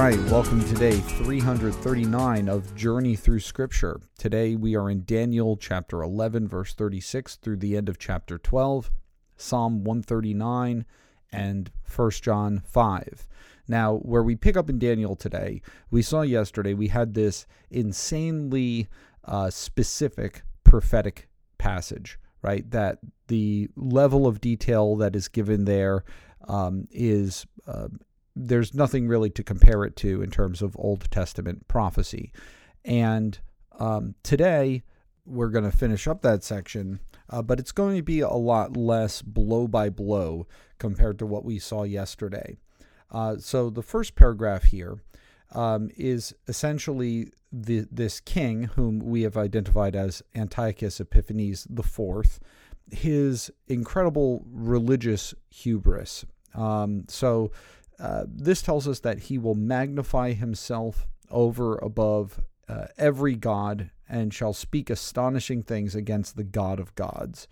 right, welcome to day 339 of Journey Through Scripture. Today we are in Daniel chapter 11, verse 36 through the end of chapter 12, Psalm 139, and 1 John 5. Now, where we pick up in Daniel today, we saw yesterday we had this insanely uh, specific prophetic passage, right? That the level of detail that is given there um, is uh, there's nothing really to compare it to in terms of Old Testament prophecy. And um, today we're going to finish up that section, uh, but it's going to be a lot less blow by blow compared to what we saw yesterday. Uh, so the first paragraph here um, is essentially the, this king, whom we have identified as Antiochus Epiphanes IV, his incredible religious hubris. Um, so uh, this tells us that he will magnify himself over above uh, every god and shall speak astonishing things against the God of gods.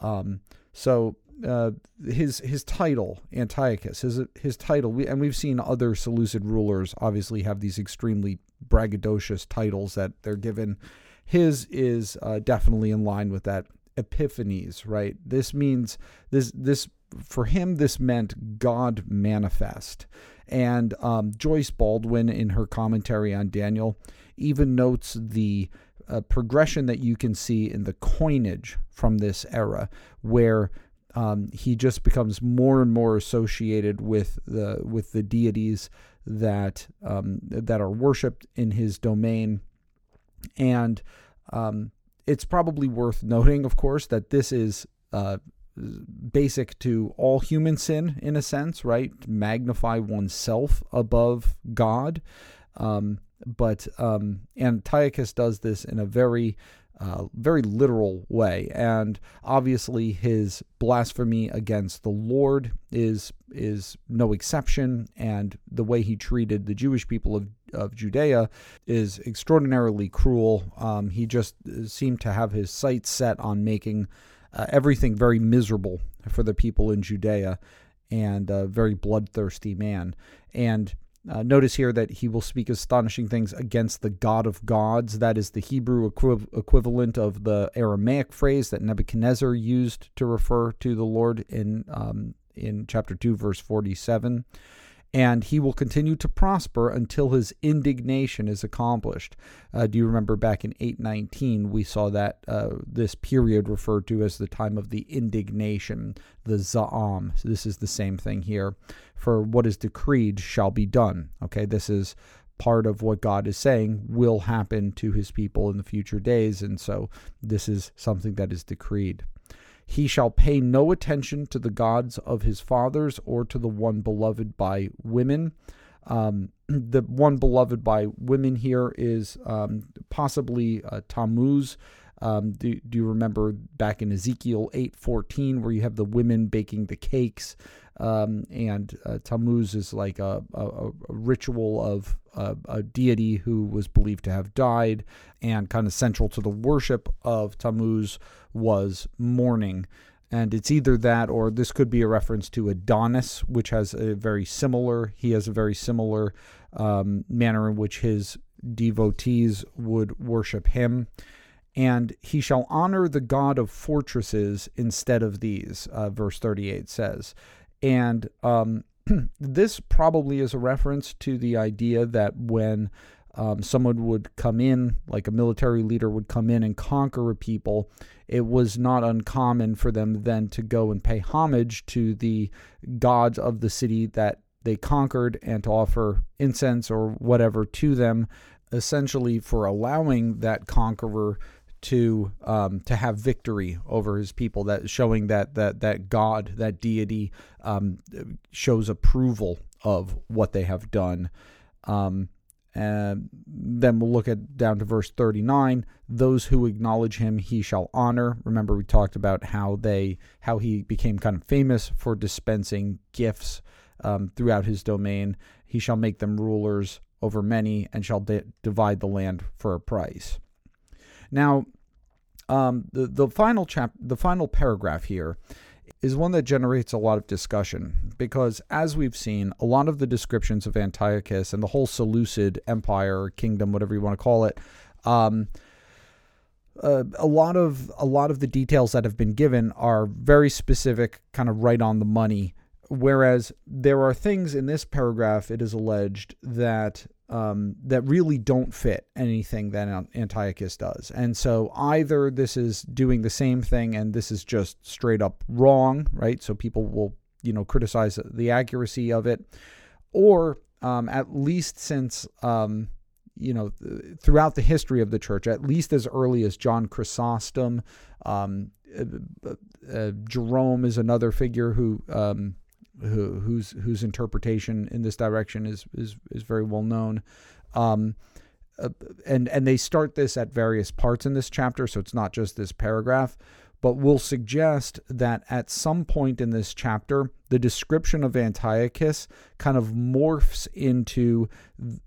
Um, so uh, his his title Antiochus his his title we, and we've seen other Seleucid rulers obviously have these extremely braggadocious titles that they're given. His is uh, definitely in line with that. Epiphanes, right? This means this this for him, this meant God manifest. And um, Joyce Baldwin, in her commentary on Daniel, even notes the uh, progression that you can see in the coinage from this era, where um, he just becomes more and more associated with the with the deities that um, that are worshipped in his domain, and um, it's probably worth noting, of course, that this is uh, basic to all human sin in a sense, right? Magnify oneself above God. Um, but um, Antiochus does this in a very, uh, very literal way, and obviously his blasphemy against the Lord is is no exception, and the way he treated the Jewish people of of Judea is extraordinarily cruel. Um, he just seemed to have his sights set on making uh, everything very miserable for the people in Judea and a very bloodthirsty man. And uh, notice here that he will speak astonishing things against the God of gods. That is the Hebrew equi- equivalent of the Aramaic phrase that Nebuchadnezzar used to refer to the Lord in um, in chapter two, verse forty-seven and he will continue to prosper until his indignation is accomplished. Uh, do you remember back in 819 we saw that uh, this period referred to as the time of the indignation, the Za'am. So this is the same thing here. For what is decreed shall be done. Okay, this is part of what God is saying will happen to his people in the future days, and so this is something that is decreed. He shall pay no attention to the gods of his fathers or to the one beloved by women. Um, the one beloved by women here is um, possibly uh, Tammuz. Um, do, do you remember back in Ezekiel 8:14 where you have the women baking the cakes? Um, and uh, Tammuz is like a, a, a ritual of a, a, deity who was believed to have died, and kind of central to the worship of Tammuz was mourning. And it's either that or this could be a reference to Adonis, which has a very similar, he has a very similar um, manner in which his devotees would worship him and he shall honor the God of fortresses instead of these, uh, verse 38 says. And um, this probably is a reference to the idea that when um, someone would come in, like a military leader would come in and conquer a people, it was not uncommon for them then to go and pay homage to the gods of the city that they conquered and to offer incense or whatever to them, essentially for allowing that conqueror to um, to have victory over his people. That showing that that that God, that deity, um, shows approval of what they have done. Um, and then we'll look at down to verse 39 those who acknowledge him he shall honor remember we talked about how they how he became kind of famous for dispensing gifts um, throughout his domain he shall make them rulers over many and shall di- divide the land for a price now, um, the the final chap the final paragraph here is one that generates a lot of discussion because, as we've seen, a lot of the descriptions of Antiochus and the whole Seleucid Empire, kingdom, whatever you want to call it, um, uh, a lot of a lot of the details that have been given are very specific, kind of right on the money. Whereas there are things in this paragraph, it is alleged that um, that really don't fit anything that Antiochus does. And so either this is doing the same thing and this is just straight up wrong, right? So people will, you know, criticize the accuracy of it, or um, at least since, um, you know, throughout the history of the church, at least as early as John Chrysostom, um, uh, uh, Jerome is another figure who um, who, whose whose interpretation in this direction is is is very well known. Um, uh, and and they start this at various parts in this chapter, so it's not just this paragraph. But will suggest that at some point in this chapter, the description of Antiochus kind of morphs into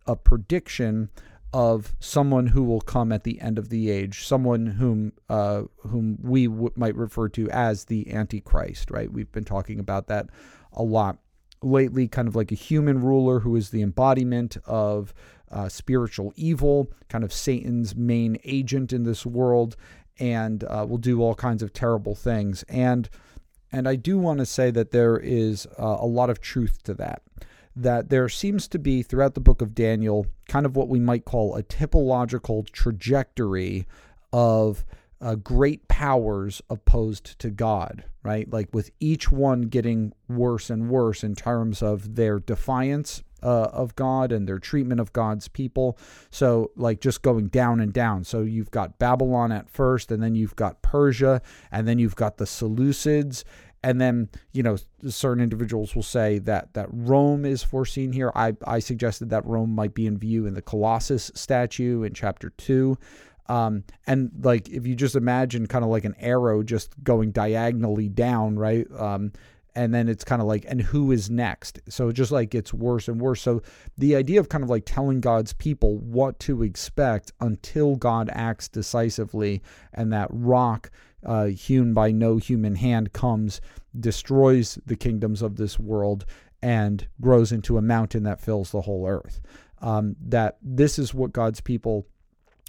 a prediction of someone who will come at the end of the age, someone whom uh, whom we w- might refer to as the Antichrist. Right? We've been talking about that a lot lately, kind of like a human ruler who is the embodiment of uh, spiritual evil, kind of Satan's main agent in this world, and uh, will do all kinds of terrible things. And and I do want to say that there is uh, a lot of truth to that. That there seems to be throughout the book of Daniel kind of what we might call a typological trajectory of uh, great powers opposed to God, right? Like with each one getting worse and worse in terms of their defiance uh, of God and their treatment of God's people. So, like, just going down and down. So, you've got Babylon at first, and then you've got Persia, and then you've got the Seleucids. And then, you know, certain individuals will say that that Rome is foreseen here. I, I suggested that Rome might be in view in the Colossus statue in chapter 2. Um, and like if you just imagine kind of like an arrow just going diagonally down, right? Um, and then it's kind of like, and who is next? So just like gets worse and worse. So the idea of kind of like telling God's people what to expect until God acts decisively and that rock uh, hewn by no human hand comes, destroys the kingdoms of this world, and grows into a mountain that fills the whole earth. Um, that this is what God's people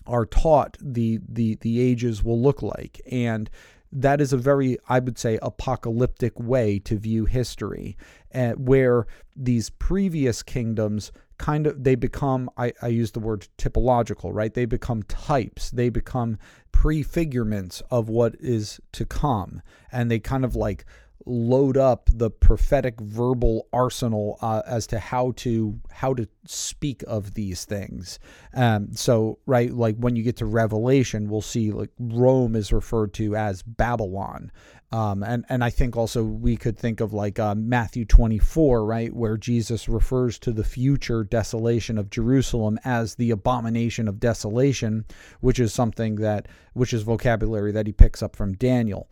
are taught the the the ages will look like. And that is a very i would say apocalyptic way to view history uh, where these previous kingdoms kind of they become I, I use the word typological right? They become types. They become prefigurements of what is to come. And they kind of like load up the prophetic verbal arsenal uh, as to how to how to speak of these things. Um, so right, like when you get to Revelation, we'll see like Rome is referred to as Babylon. Um, and and I think also we could think of like uh, Matthew 24, right, where Jesus refers to the future desolation of Jerusalem as the abomination of desolation, which is something that which is vocabulary that he picks up from Daniel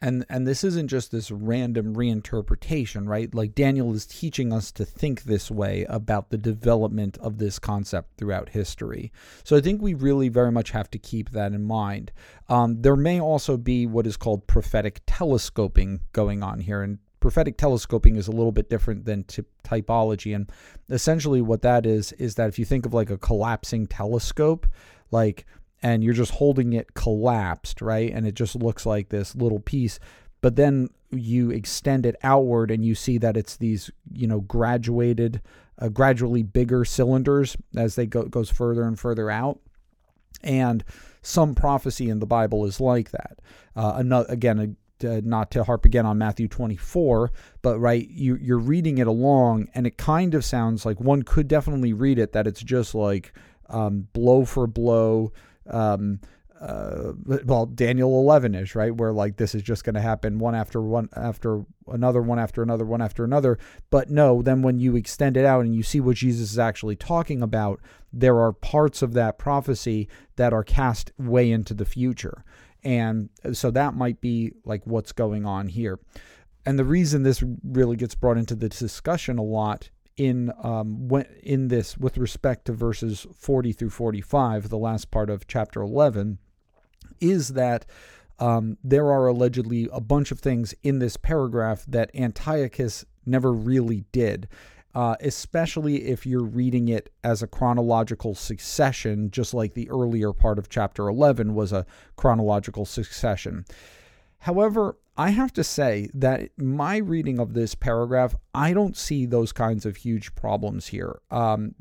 and and this isn't just this random reinterpretation right? Like daniel is teaching us to think this way about the development of this concept throughout history. So i think we really very much have to keep that in mind. Um, there may also be what is called prophetic telescoping going on here and prophetic telescoping is a little bit different than typology and essentially what that is is that if you think of like a collapsing telescope like and you're just holding it collapsed, right? And it just looks like this little piece. But then you extend it outward and you see that it's these, you know, graduated, uh, gradually bigger cylinders as they go goes further and further out. And some prophecy in the Bible is like that. Uh, another, again, uh, not to harp again on Matthew 24, but right, you, you're reading it along, and it kind of sounds like one could definitely read it that it's just like um, blow for blow, um, uh, well, Daniel 11 ish, right? Where like this is just going to happen one after one after another, one after another, one after another. But no, then when you extend it out and you see what Jesus is actually talking about, there are parts of that prophecy that are cast way into the future. And so that might be like what's going on here. And the reason this really gets brought into the discussion a lot in um, in this with respect to verses 40 through 45, the last part of chapter 11, is that um, there are allegedly a bunch of things in this paragraph that Antiochus never really did. Uh, especially if you're reading it as a chronological succession, just like the earlier part of chapter 11 was a chronological succession. However, I have to say that my reading of this paragraph, I don't see those kinds of huge problems here. Um,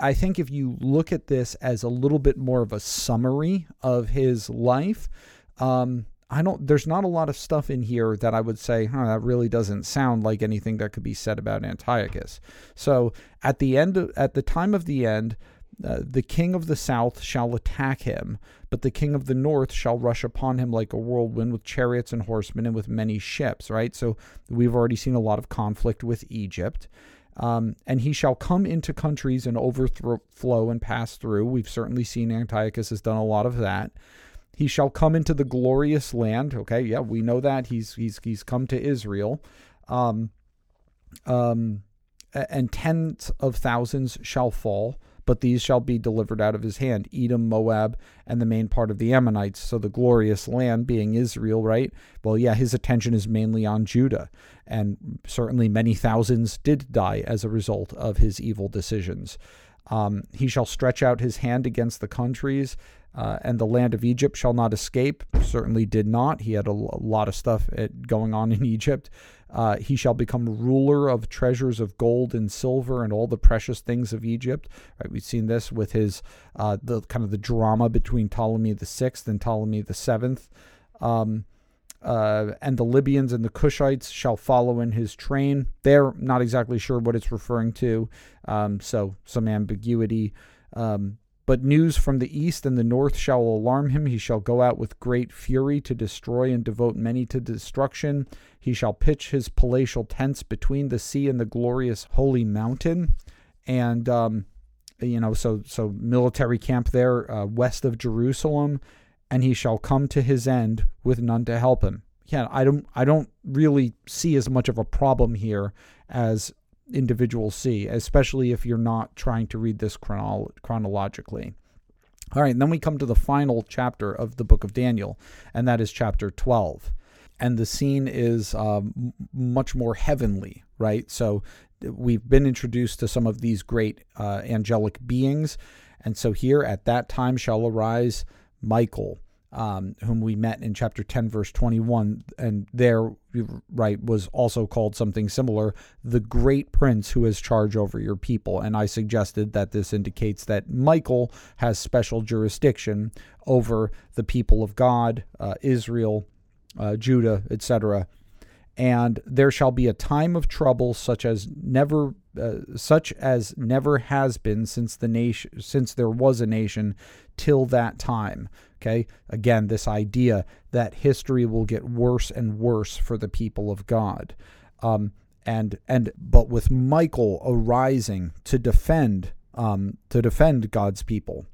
I think if you look at this as a little bit more of a summary of his life, um, I don't. There's not a lot of stuff in here that I would say, huh, that really doesn't sound like anything that could be said about Antiochus. So at the end, at the time of the end, uh, the king of the south shall attack him, but the king of the north shall rush upon him like a whirlwind with chariots and horsemen and with many ships. Right. So we've already seen a lot of conflict with Egypt. Um, and he shall come into countries and overflow and pass through. We've certainly seen Antiochus has done a lot of that. He shall come into the glorious land. Okay, yeah, we know that he's he's he's come to Israel. Um, um, and tens of thousands shall fall, but these shall be delivered out of his hand Edom, Moab, and the main part of the Ammonites. So the glorious land being Israel, right? Well, yeah, his attention is mainly on Judah. And certainly many thousands did die as a result of his evil decisions. Um, he shall stretch out his hand against the countries, uh, and the land of Egypt shall not escape. Certainly did not. He had a, a lot of stuff at, going on in Egypt. Uh, he shall become ruler of treasures of gold and silver and all the precious things of Egypt. Right, we've seen this with his uh, the kind of the drama between Ptolemy the sixth and Ptolemy the seventh. Um, uh, and the Libyans and the Cushites shall follow in his train. They're not exactly sure what it's referring to, um, so some ambiguity. Um, but news from the east and the north shall alarm him. He shall go out with great fury to destroy and devote many to destruction. He shall pitch his palatial tents between the sea and the glorious holy mountain. And, um, you know, so, so military camp there uh, west of Jerusalem. And he shall come to his end with none to help him. Yeah, I don't, I don't really see as much of a problem here as individuals see, especially if you're not trying to read this chronolo- chronologically. All right, and then we come to the final chapter of the book of Daniel, and that is chapter 12. And the scene is um, much more heavenly, right? So we've been introduced to some of these great uh, angelic beings. And so here at that time shall arise Michael, um, whom we met in chapter 10, verse 21. And there, right, was also called something similar the great prince who has charge over your people. And I suggested that this indicates that Michael has special jurisdiction over the people of God, uh, Israel, uh, Judah, etc. And there shall be a time of trouble such as never uh, such as never has been since the nation since there was a nation till that time. Okay? Again this idea that history will get worse and worse for the people of god. Um, and and but with michael arising to defend um, to defend god's people.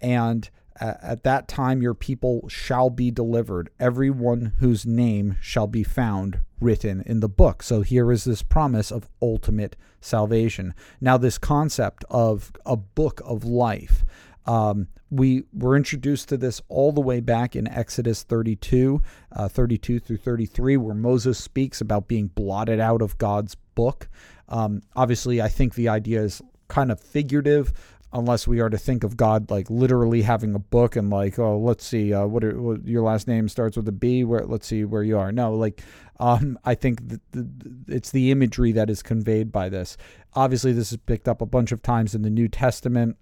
And at that time your people shall be delivered, everyone whose name shall be found written in the book. So here is this promise of ultimate salvation. Now, this concept of a book of life. Um, we were introduced to this all the way back in Exodus 32, uh, 32 through 33, where Moses speaks about being blotted out of God's book. Um, obviously, I think the idea is kind of figurative unless we are to think of God like literally having a book and like, oh, let's see, uh, what, are, what, your last name starts with a B. Where let's see where you are. No, like, um, I think the, the, it's the imagery that is conveyed by this. Obviously, this is picked up a bunch of times in the New Testament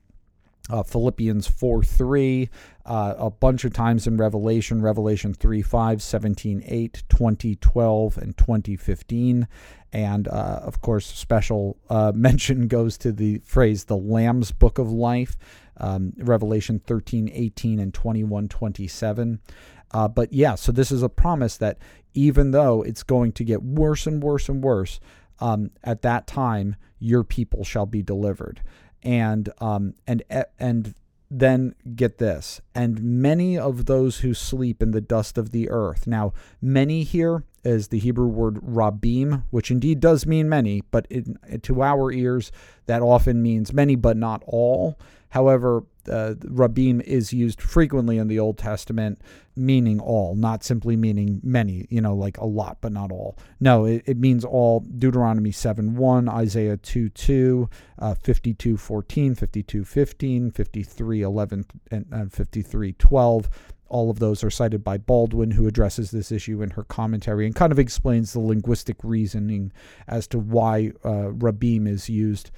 uh, Philippians 4 3, uh, a bunch of times in Revelation, Revelation 3 5, 17 8, 2012, and 2015. And uh, of course, special uh, mention goes to the phrase the Lamb's Book of Life, um, Revelation 13 18, and 21 27. Uh, but yeah, so this is a promise that even though it's going to get worse and worse and worse, um, at that time, your people shall be delivered and um, and and then get this and many of those who sleep in the dust of the earth. Now many here is the hebrew word rabim which indeed does mean many but to our ears that often means many but not all. However uh, Rabim is used frequently in the Old Testament, meaning all, not simply meaning many, you know, like a lot, but not all. No, it, it means all. Deuteronomy 7 1, Isaiah 2 2, uh, 52 14, 52 15, 53 11, and uh, 53 12. All of those are cited by Baldwin, who addresses this issue in her commentary and kind of explains the linguistic reasoning as to why uh, Rabim is used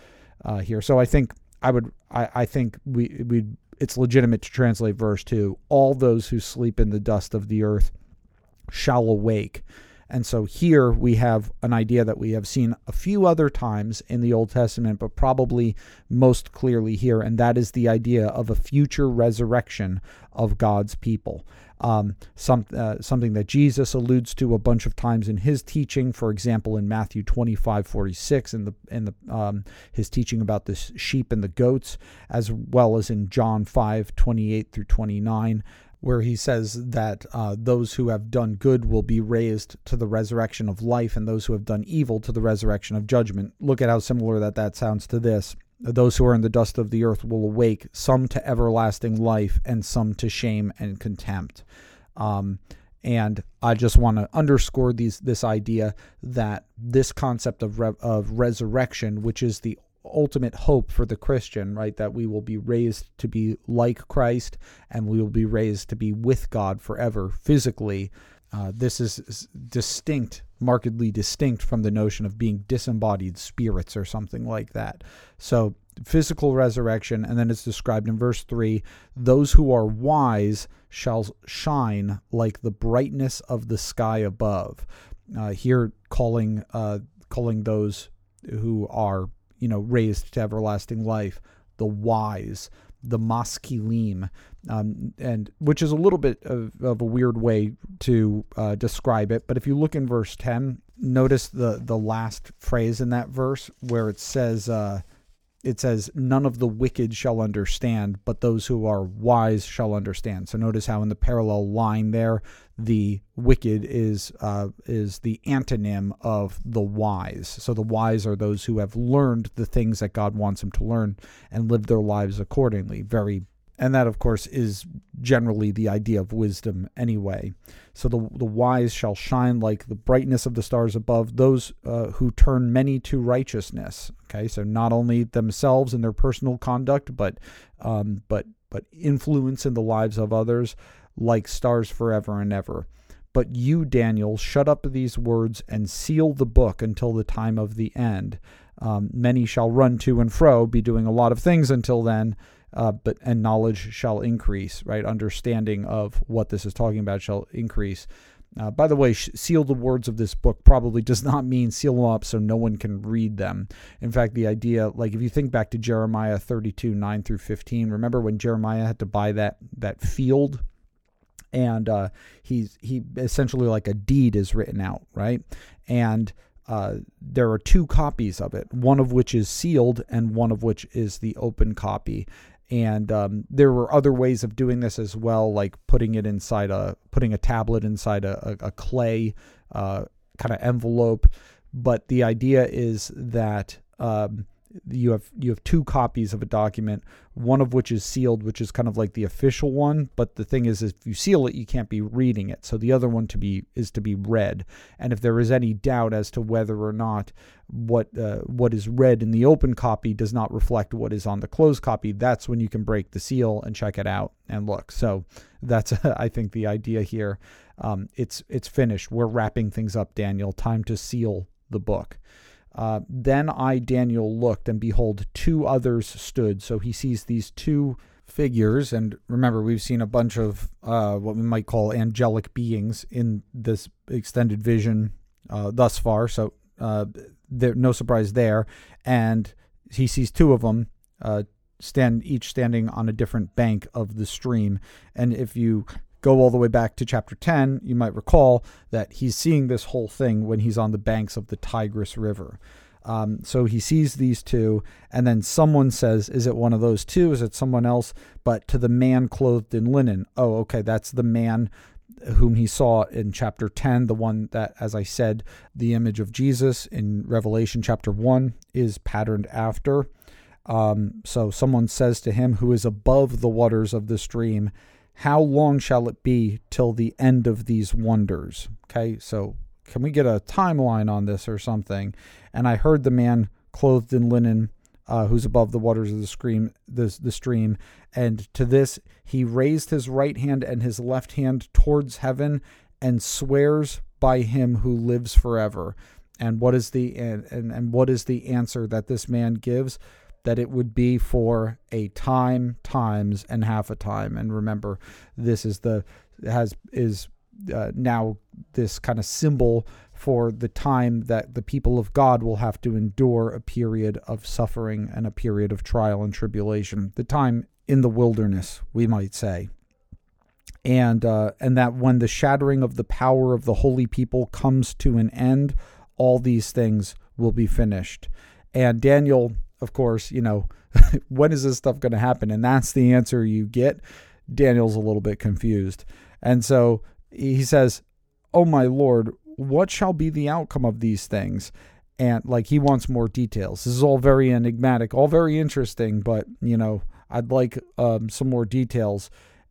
uh, here. So I think I would I, I think we we it's legitimate to translate verse two. All those who sleep in the dust of the earth shall awake. And so here we have an idea that we have seen a few other times in the Old Testament, but probably most clearly here, and that is the idea of a future resurrection of God's people. Um, some, uh, something that Jesus alludes to a bunch of times in his teaching, for example, in Matthew 25, 46, in the in the um, his teaching about the sheep and the goats, as well as in John 5, 28 through 29 where he says that uh, those who have done good will be raised to the resurrection of life, and those who have done evil to the resurrection of judgment. Look at how similar that that sounds to this. Those who are in the dust of the earth will awake, some to everlasting life, and some to shame and contempt. Um, and I just want to underscore these this idea that this concept of re- of resurrection, which is the ultimate hope for the Christian, right? That we will be raised to be like Christ and we will be raised to be with God forever physically. Uh, this is distinct, markedly distinct from the notion of being disembodied spirits or something like that. So, physical resurrection, and then it's described in verse 3 those who are wise shall shine like the brightness of the sky above. Uh, here, calling, uh, calling those who are you know, raised to everlasting life, the wise, the maskilim, um, and which is a little bit of, of a weird way to uh, describe it. But if you look in verse 10, notice the, the last phrase in that verse where it says, uh, it says, None of the wicked shall understand, but those who are wise shall understand. So notice how in the parallel line there, the wicked is uh, is the antonym of the wise. So the wise are those who have learned the things that God wants them to learn and live their lives accordingly. Very and that of course is generally the idea of wisdom anyway. So the, the wise shall shine like the brightness of the stars above those uh, who turn many to righteousness. Okay so not only themselves and their personal conduct but um, but but influence in the lives of others like stars forever and ever. But you daniel shut up these words and seal the book until the time of the end. Um, many shall run to and fro be doing a lot of things until then uh, but and knowledge shall increase, right? Understanding of what this is talking about shall increase. Uh, by the way, seal the words of this book probably does not mean seal them up so no one can read them. In fact, the idea, like if you think back to Jeremiah 32, 9 through 15, remember when Jeremiah had to buy that that field? And uh, he's he essentially like a deed is written out, right? And uh, there are two copies of it, one of which is sealed and one of which is the open copy and um, there were other ways of doing this as well, like putting it inside a putting a tablet inside a, a, a clay uh, kind of envelope. But the idea is that um, you have you have two copies of a document, one of which is sealed, which is kind of like the official one. But the thing is, if you seal it, you can't be reading it. So the other one to be is to be read. And if there is any doubt as to whether or not what uh, what is read in the open copy does not reflect what is on the closed copy, that's when you can break the seal and check it out and look. So that's I think the idea here. Um, it's it's finished. We're wrapping things up, Daniel. Time to seal the book. Uh, then I, Daniel, looked, and behold, two others stood. So he sees these two figures. And remember, we've seen a bunch of uh, what we might call angelic beings in this extended vision uh, thus far. So uh, there, no surprise there. And he sees two of them. Uh, stand each standing on a different bank of the stream and if you go all the way back to chapter 10, you might recall that he's seeing this whole thing when he's on the banks of the Tigris River. Um, so he sees these two, and then someone says, Is it one of those two? Is it someone else? But to the man clothed in linen, oh, okay, that's the man whom he saw in chapter 10, the one that, as I said, the image of Jesus in Revelation chapter 1 is patterned after. Um, so someone says to him who is above the waters of the stream, How long shall it be till the end of these wonders? Okay, so can we get a timeline on this or something? And I heard the man clothed in linen, uh, who's above the waters of the stream, the, the stream, and to this he raised his right hand and his left hand towards heaven, and swears by him who lives forever. And what is the and, and, and what is the answer that this man gives? That it would be for a time, times, and half a time. And remember, this is the has is uh, now this kind of symbol for the time that the people of God will have to endure a period of suffering and a period of trial and tribulation. The time in the wilderness, we might say. And uh, and that when the shattering of the power of the holy people comes to an end, all these things will be finished. And Daniel, of course, you know, when is this stuff going to happen? And that's the answer you get. Daniel's a little bit confused. And so he says, Oh my Lord, what shall be the outcome of these things? And like he wants more details. This is all very enigmatic, all very interesting, but you know, I'd like um, some more details.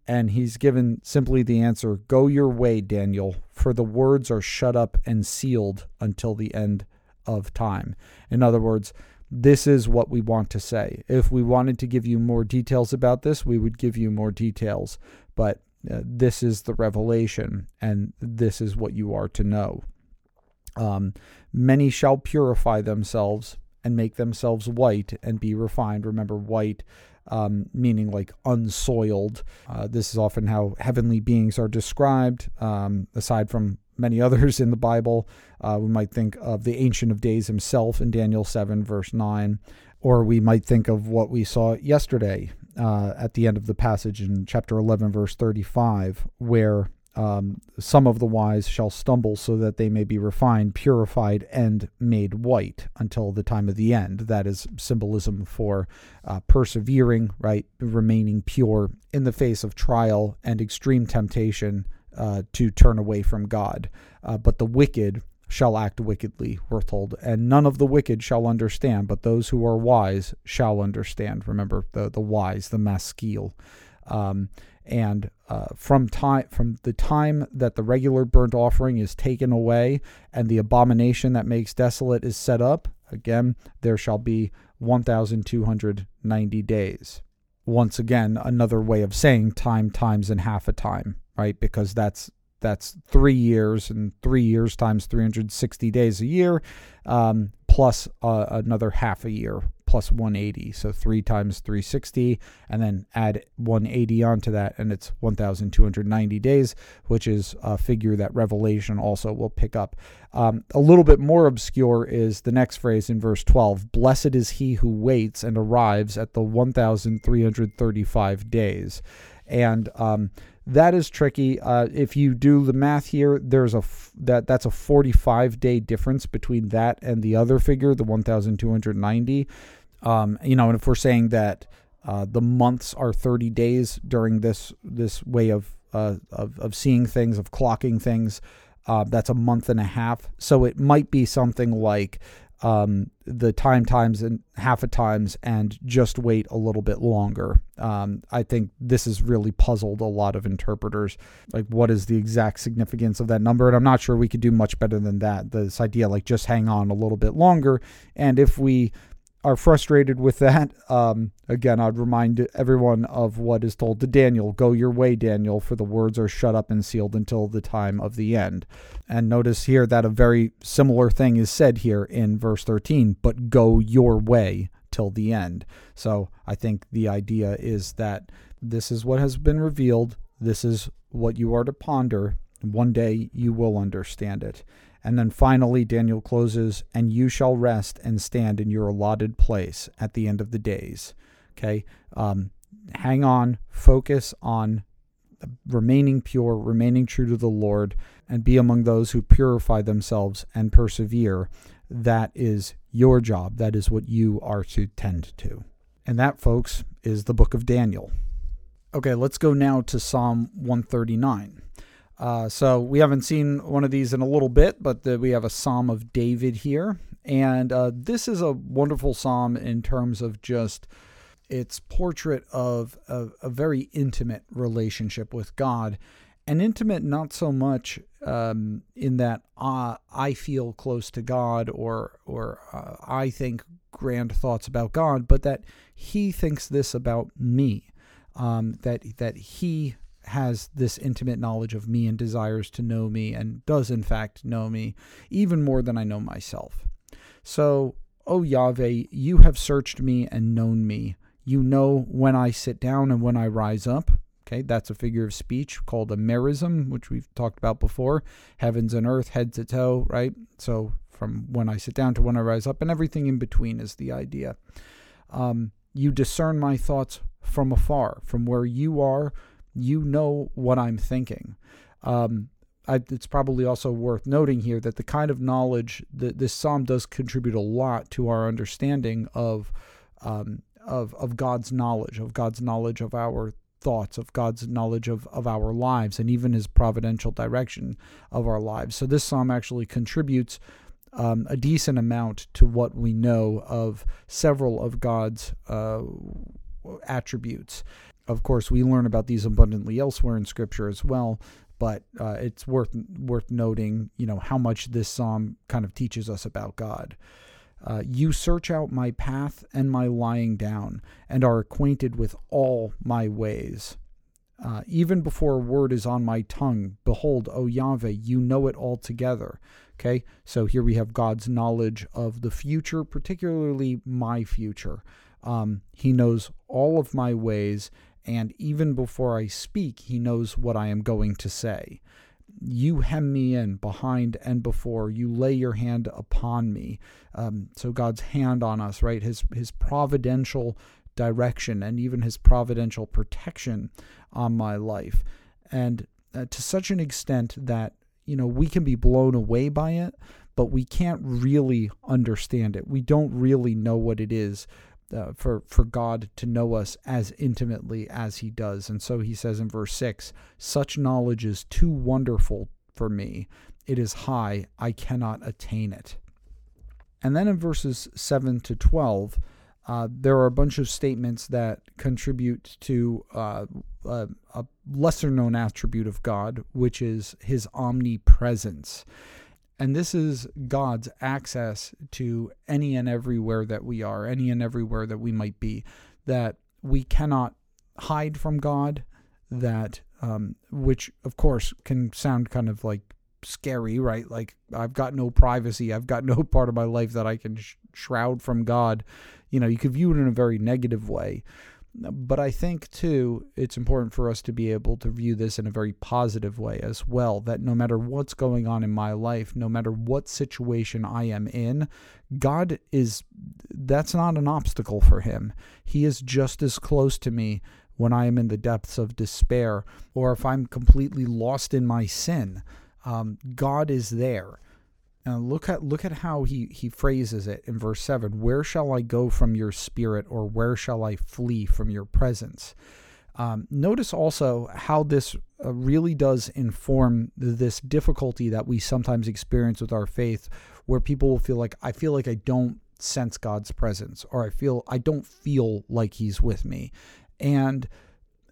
And he's given simply the answer Go your way, Daniel, for the words are shut up and sealed until the end of time. In other words, this is what we want to say. If we wanted to give you more details about this, we would give you more details. But uh, this is the revelation, and this is what you are to know. Um, many shall purify themselves and make themselves white and be refined. Remember, white um, meaning like unsoiled. Uh, this is often how heavenly beings are described, um, aside from many others in the Bible. Uh, we might think of the Ancient of Days himself in Daniel 7, verse 9, or we might think of what we saw yesterday uh, at the end of the passage in chapter 11, verse 35, where um, some of the wise shall stumble so that they may be refined, purified, and made white until the time of the end. That is symbolism for uh, persevering, right? Remaining pure in the face of trial and extreme temptation uh, to turn away from God. Uh, but the wicked shall act wickedly, we're told, and none of the wicked shall understand, but those who are wise shall understand. Remember the the wise, the maskil. Um, and uh, from time from the time that the regular burnt offering is taken away and the abomination that makes desolate is set up, again there shall be 1,290 days. Once again, another way of saying time times and half a time, right? Because that's that's three years, and three years times 360 days a year, um, plus uh, another half a year, plus 180. So three times 360, and then add 180 onto that, and it's 1,290 days, which is a figure that Revelation also will pick up. Um, a little bit more obscure is the next phrase in verse 12 Blessed is he who waits and arrives at the 1,335 days. And um, that is tricky. Uh, if you do the math here, there's a f- that that's a 45 day difference between that and the other figure, the 1,290. Um, you know, and if we're saying that uh, the months are 30 days during this this way of uh, of, of seeing things, of clocking things, uh, that's a month and a half. So it might be something like um, the time times and half a times and just wait a little bit longer. Um, I think this has really puzzled a lot of interpreters. Like, what is the exact significance of that number? And I'm not sure we could do much better than that. This idea, like, just hang on a little bit longer. And if we are frustrated with that, um, again, I'd remind everyone of what is told to Daniel Go your way, Daniel, for the words are shut up and sealed until the time of the end. And notice here that a very similar thing is said here in verse 13, but go your way till the end. So I think the idea is that this is what has been revealed, this is what you are to ponder. One day you will understand it. And then finally, Daniel closes, and you shall rest and stand in your allotted place at the end of the days. Okay. Um, hang on, focus on remaining pure, remaining true to the Lord, and be among those who purify themselves and persevere. That is your job. That is what you are to tend to. And that, folks, is the book of Daniel. Okay, let's go now to Psalm 139. Uh, so we haven't seen one of these in a little bit, but the, we have a Psalm of David here. And uh, this is a wonderful psalm in terms of just its portrait of a, a very intimate relationship with God. And intimate, not so much um, in that uh, I feel close to God or or uh, I think grand thoughts about God, but that He thinks this about me, um, that that He has this intimate knowledge of me and desires to know me and does in fact know me even more than I know myself. So, O Yahweh, you have searched me and known me. You know when I sit down and when I rise up. Okay, that's a figure of speech called a merism, which we've talked about before. Heavens and earth, head to toe, right? So from when I sit down to when I rise up, and everything in between is the idea. Um, you discern my thoughts from afar, from where you are. You know what I'm thinking. Um, I, it's probably also worth noting here that the kind of knowledge that this psalm does contribute a lot to our understanding of um, of of God's knowledge, of God's knowledge of our thoughts, of God's knowledge of, of our lives, and even His providential direction of our lives. So this psalm actually contributes um, a decent amount to what we know of several of God's uh, attributes. Of course, we learn about these abundantly elsewhere in Scripture as well, but uh, it's worth worth noting, you know, how much this psalm kind of teaches us about God. Uh, you search out my path and my lying down, and are acquainted with all my ways. Uh, even before a word is on my tongue, behold, O Yahweh, you know it altogether. Okay, so here we have God's knowledge of the future, particularly my future. Um, he knows all of my ways, and even before I speak, he knows what I am going to say. You hem me in behind and before. You lay your hand upon me. Um, so God's hand on us, right? His His providential direction and even His providential protection on my life, and uh, to such an extent that you know we can be blown away by it, but we can't really understand it. We don't really know what it is uh, for for God to know us as intimately as He does. And so He says in verse six, "Such knowledge is too wonderful for me; it is high; I cannot attain it." And then in verses seven to twelve. Uh, there are a bunch of statements that contribute to uh, a, a lesser known attribute of God, which is his omnipresence. And this is God's access to any and everywhere that we are, any and everywhere that we might be, that we cannot hide from God, that, um, which of course can sound kind of like scary, right? Like I've got no privacy, I've got no part of my life that I can sh- shroud from God. You know, you could view it in a very negative way. But I think, too, it's important for us to be able to view this in a very positive way as well. That no matter what's going on in my life, no matter what situation I am in, God is, that's not an obstacle for Him. He is just as close to me when I am in the depths of despair or if I'm completely lost in my sin. Um, God is there. Uh, look at look at how he he phrases it in verse seven. Where shall I go from your spirit, or where shall I flee from your presence? Um, notice also how this uh, really does inform this difficulty that we sometimes experience with our faith, where people will feel like I feel like I don't sense God's presence, or I feel I don't feel like He's with me, and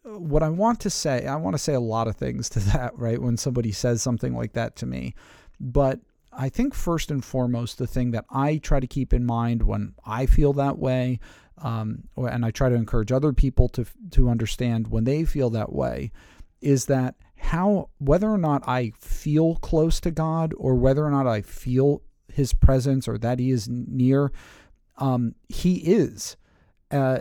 uh, what I want to say, I want to say a lot of things to that, right? When somebody says something like that to me, but I think first and foremost, the thing that I try to keep in mind when I feel that way, um, and I try to encourage other people to to understand when they feel that way, is that how whether or not I feel close to God or whether or not I feel His presence or that He is near, um, He is, uh,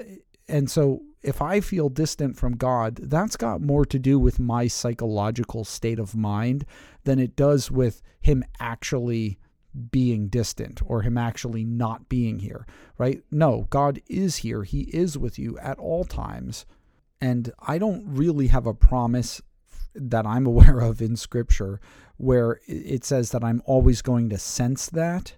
and so if I feel distant from God, that's got more to do with my psychological state of mind than it does with Him actually being distant or Him actually not being here, right? No, God is here. He is with you at all times. And I don't really have a promise that I'm aware of in Scripture where it says that I'm always going to sense that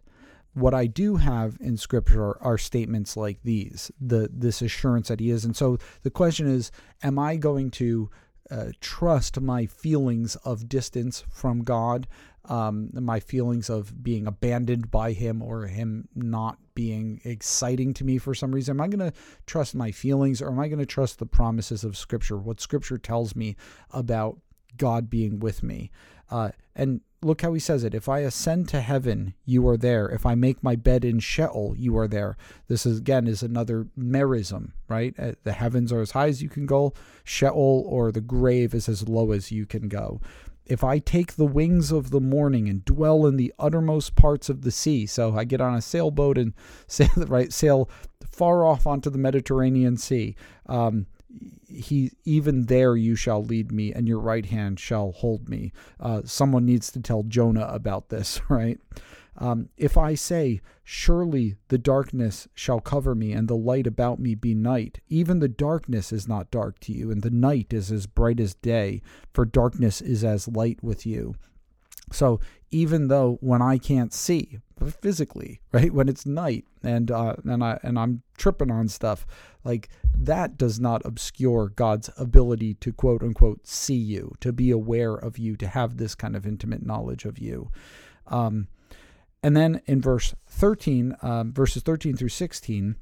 what I do have in scripture are, are, statements like these, the this assurance that he is. And so the question is, am I going to uh, trust my feelings of distance from God um, my feelings of being abandoned by him or him not being exciting to me for some reason? Am I going to trust my feelings or am I going to trust the promises of Scripture, what Scripture tells me about God being with me? Uh, and look how he says it. If I ascend to heaven, you are there. If I make my bed in Sheol, you are there. This is again is another merism, right? Uh, the heavens are as high as you can go. Sheol or the grave is as low as you can go. If I take the wings of the morning and dwell in the uttermost parts of the sea, so I get on a sailboat and sail right sail far off onto the Mediterranean Sea. Um, he even there you shall lead me and your right hand shall hold me. Uh, someone needs to tell jonah about this right? Um, if i say surely the darkness shall cover me and the light about me be night. Even the darkness is not dark to you and the night is as bright as day for darkness is as light with you. So even though when I can't see physically, right, when it's night and uh, and I and I'm tripping on stuff, like that does not obscure God's ability to quote unquote see you, to be aware of you, to have this kind of intimate knowledge of you. Um, and then in verse 13, um, verses 13 through 16,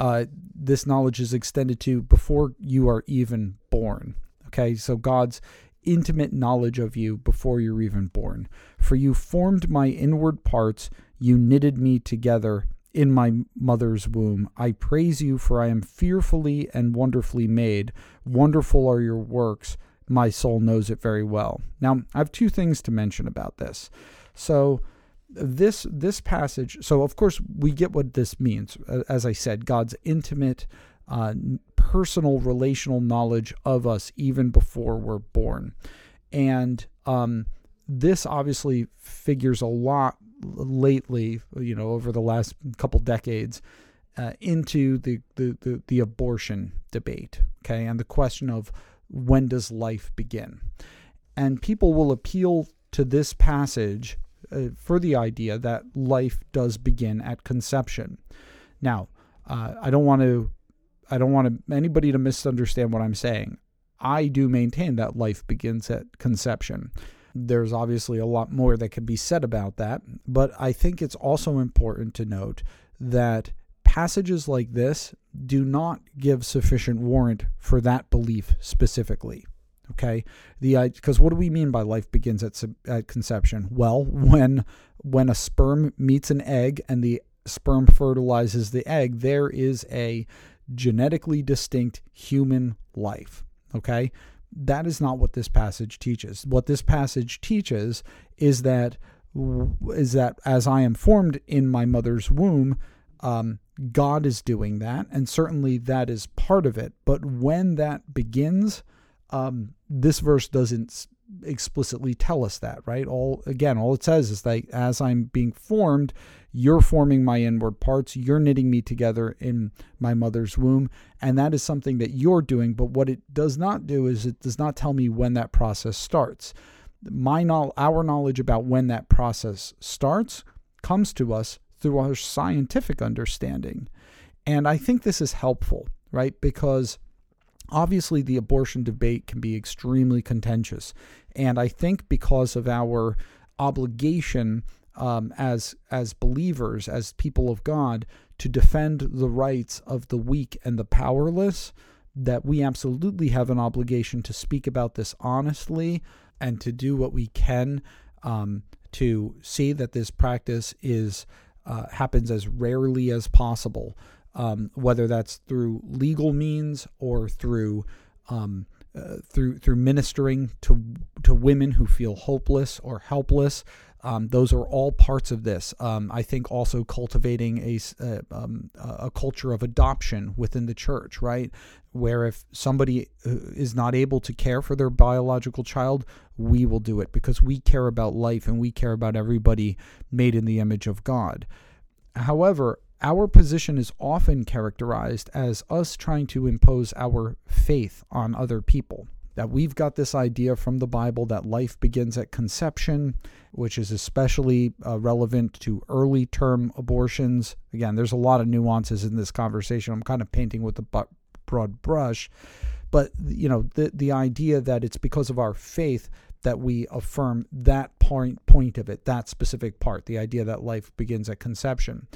uh, this knowledge is extended to before you are even born. Okay, so God's intimate knowledge of you before you're even born. For you formed my inward parts, you knitted me together in my mother's womb. I praise you, for I am fearfully and wonderfully made. Wonderful are your works. My soul knows it very well. Now, I have two things to mention about this. So, this this passage so of course we get what this means as i said god's intimate uh, personal relational knowledge of us even before we're born. And um, this obviously figures a lot lately, you know, over the last couple decades. Uh, into the, the, the, the abortion debate, okay, and the question of when does life begin? And people will appeal to this passage uh, for the idea that life does begin at conception. Now, uh, I don't want to I don't want anybody to misunderstand what I'm saying. I do maintain that life begins at conception. There's obviously a lot more that can be said about that, but I think it's also important to note that passages like this do not give sufficient warrant for that belief specifically. Okay, the uh, because what do we mean by life begins at at conception? Well, when when a sperm meets an egg and the sperm fertilizes the egg, there is a genetically distinct human life. Okay? That is not what this passage teaches. What this passage teaches is that is that as I am formed in my mother's womb, um, God is doing that, and certainly that is part of it. But when that begins, um, this verse doesn't explicitly tell us that, right? All again, all it says is that as I'm being formed, you're forming my inward parts, you're knitting me together in my mother's womb, and that is something that you're doing. But what it does not do is it does not tell me when that process starts. My our knowledge about when that process starts comes to us through our scientific understanding. And I think this is helpful, right? Because obviously the abortion debate can be extremely contentious. And I think because of our obligation um, as as believers, as people of God, to defend the rights of the weak and the powerless, that we absolutely have an obligation to speak about this honestly and to do what we can um, to see that this practice is uh, happens as rarely as possible um, whether that's through legal means or through um, uh, through through ministering to to women who feel hopeless or helpless. Um, those are all parts of this. Um, I think also cultivating a, uh, um, a culture of adoption within the church, right? Where if somebody uh, is not able to care for their biological child, we will do it because we care about life and we care about everybody made in the image of God. However, our position is often characterized as us trying to impose our faith on other people. That we've got this idea from the Bible that life begins at conception, which is especially uh, relevant to early term abortions. Again, there's a lot of nuances in this conversation. I'm kind of painting with a broad brush. But, you know, the, the idea that it's because of our faith that we affirm that point point of it, that specific part, the idea that life begins at conception.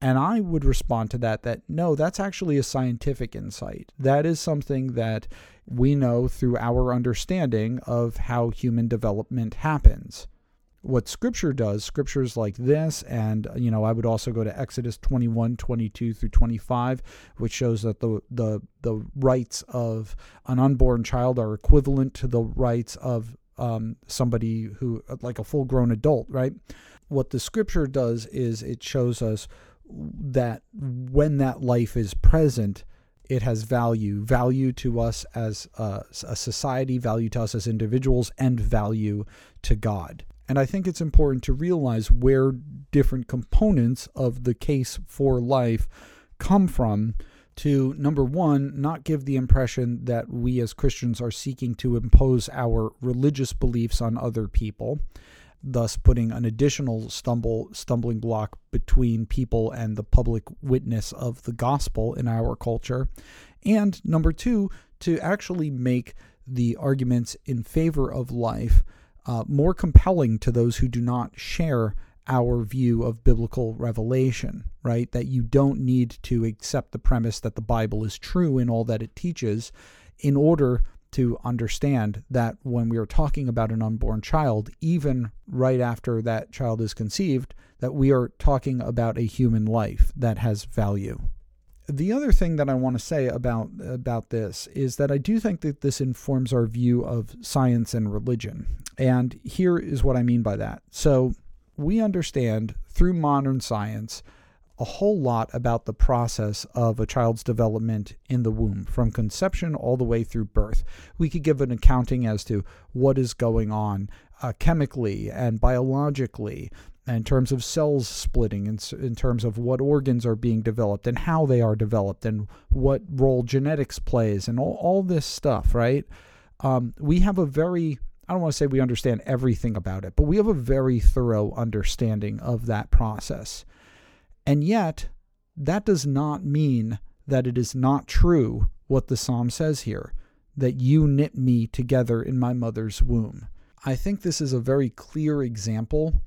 And I would respond to that that no, that's actually a scientific insight. That is something that we know through our understanding of how human development happens. What scripture does, scriptures like this, and you know, I would also go to Exodus 21, 22 through 25, which shows that the the the rights of an unborn child are equivalent to the rights of um, somebody who like a full grown adult, right? What the scripture does is it shows us that when that life is present, it has value value to us as a, a, society, value to us as individuals, and value to God. And I think it's important to realize where different components of the case for life come from to number one, not give the impression that we as Christians are seeking to impose our religious beliefs on other people thus putting an additional stumble stumbling block between people and the public witness of the gospel in our culture. And number two, to actually make the arguments in favor of life uh, more compelling to those who do not share our view of biblical revelation, right? That you don't need to accept the premise that the Bible is true in all that it teaches in order to understand that when we are talking about an unborn child, even right after that child is conceived, that we are talking about a human life that has value. The other thing that I want to say about about this is that I do think that this informs our view of science and religion. And here is what I mean by that. So, we understand through modern science a whole lot about the process of a child's development in the womb, from conception all the way through birth. We could give an accounting as to what is going on uh, chemically and biologically, in terms of cells splitting, in, in terms of what organs are being developed and how they are developed, and what role genetics plays, and all, all this stuff, right? Um, we have a very I don't want to say we understand everything about it, but we have a very thorough understanding of that process. And yet, that does not mean that it is not true what the psalm says here that you knit me together in my mother's womb. I think this is a very clear example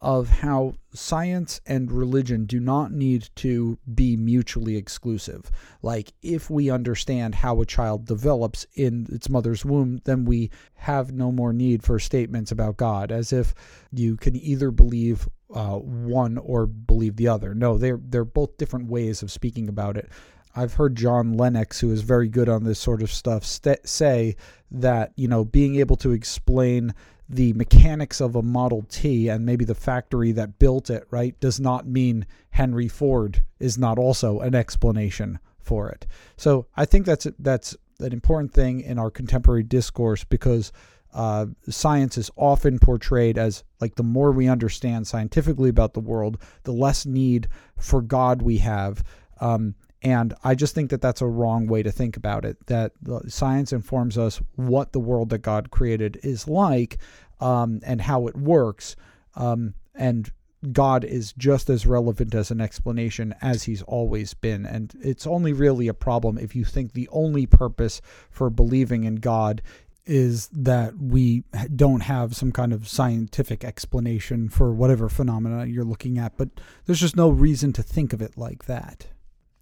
of how science and religion do not need to be mutually exclusive. Like, if we understand how a child develops in its mother's womb, then we have no more need for statements about God, as if you can either believe uh, one or believe the other. No, they're they're both different ways of speaking about it. I've heard John Lennox, who is very good on this sort of stuff, st- say that you know being able to explain the mechanics of a Model T and maybe the factory that built it, right, does not mean Henry Ford is not also an explanation for it. So I think that's that's an important thing in our contemporary discourse because uh, science is often portrayed as like the more we understand scientifically about the world, the less need for God we have. Um, and I just think that that's a wrong way to think about it. That science informs us what the world that God created is like um, and how it works. Um, and God is just as relevant as an explanation as he's always been. And it's only really a problem if you think the only purpose for believing in God is that we don't have some kind of scientific explanation for whatever phenomena you're looking at, but there's just no reason to think of it like that.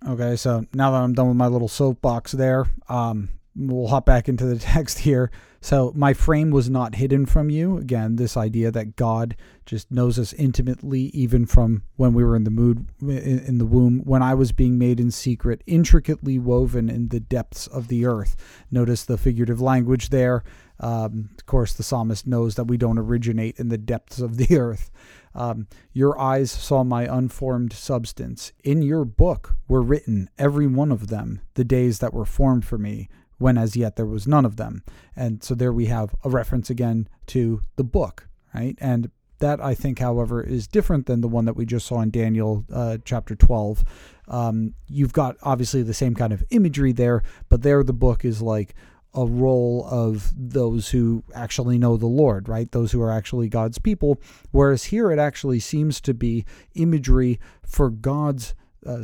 Okay, so now that I'm done with my little soapbox there, um, we'll hop back into the text here. So, my frame was not hidden from you. Again, this idea that God just knows us intimately, even from when we were in the mood in the womb, when I was being made in secret, intricately woven in the depths of the earth. Notice the figurative language there. Um, of course, the psalmist knows that we don't originate in the depths of the earth. Um, your eyes saw my unformed substance. In your book were written, every one of them, the days that were formed for me, when as yet there was none of them. And so there we have a reference again to the book, right? And that I think, however, is different than the one that we just saw in Daniel uh, chapter 12. Um, you've got obviously the same kind of imagery there, but there the book is like a roll of those who actually know the Lord, right? Those who are actually God's people. Whereas here it actually seems to be imagery for God's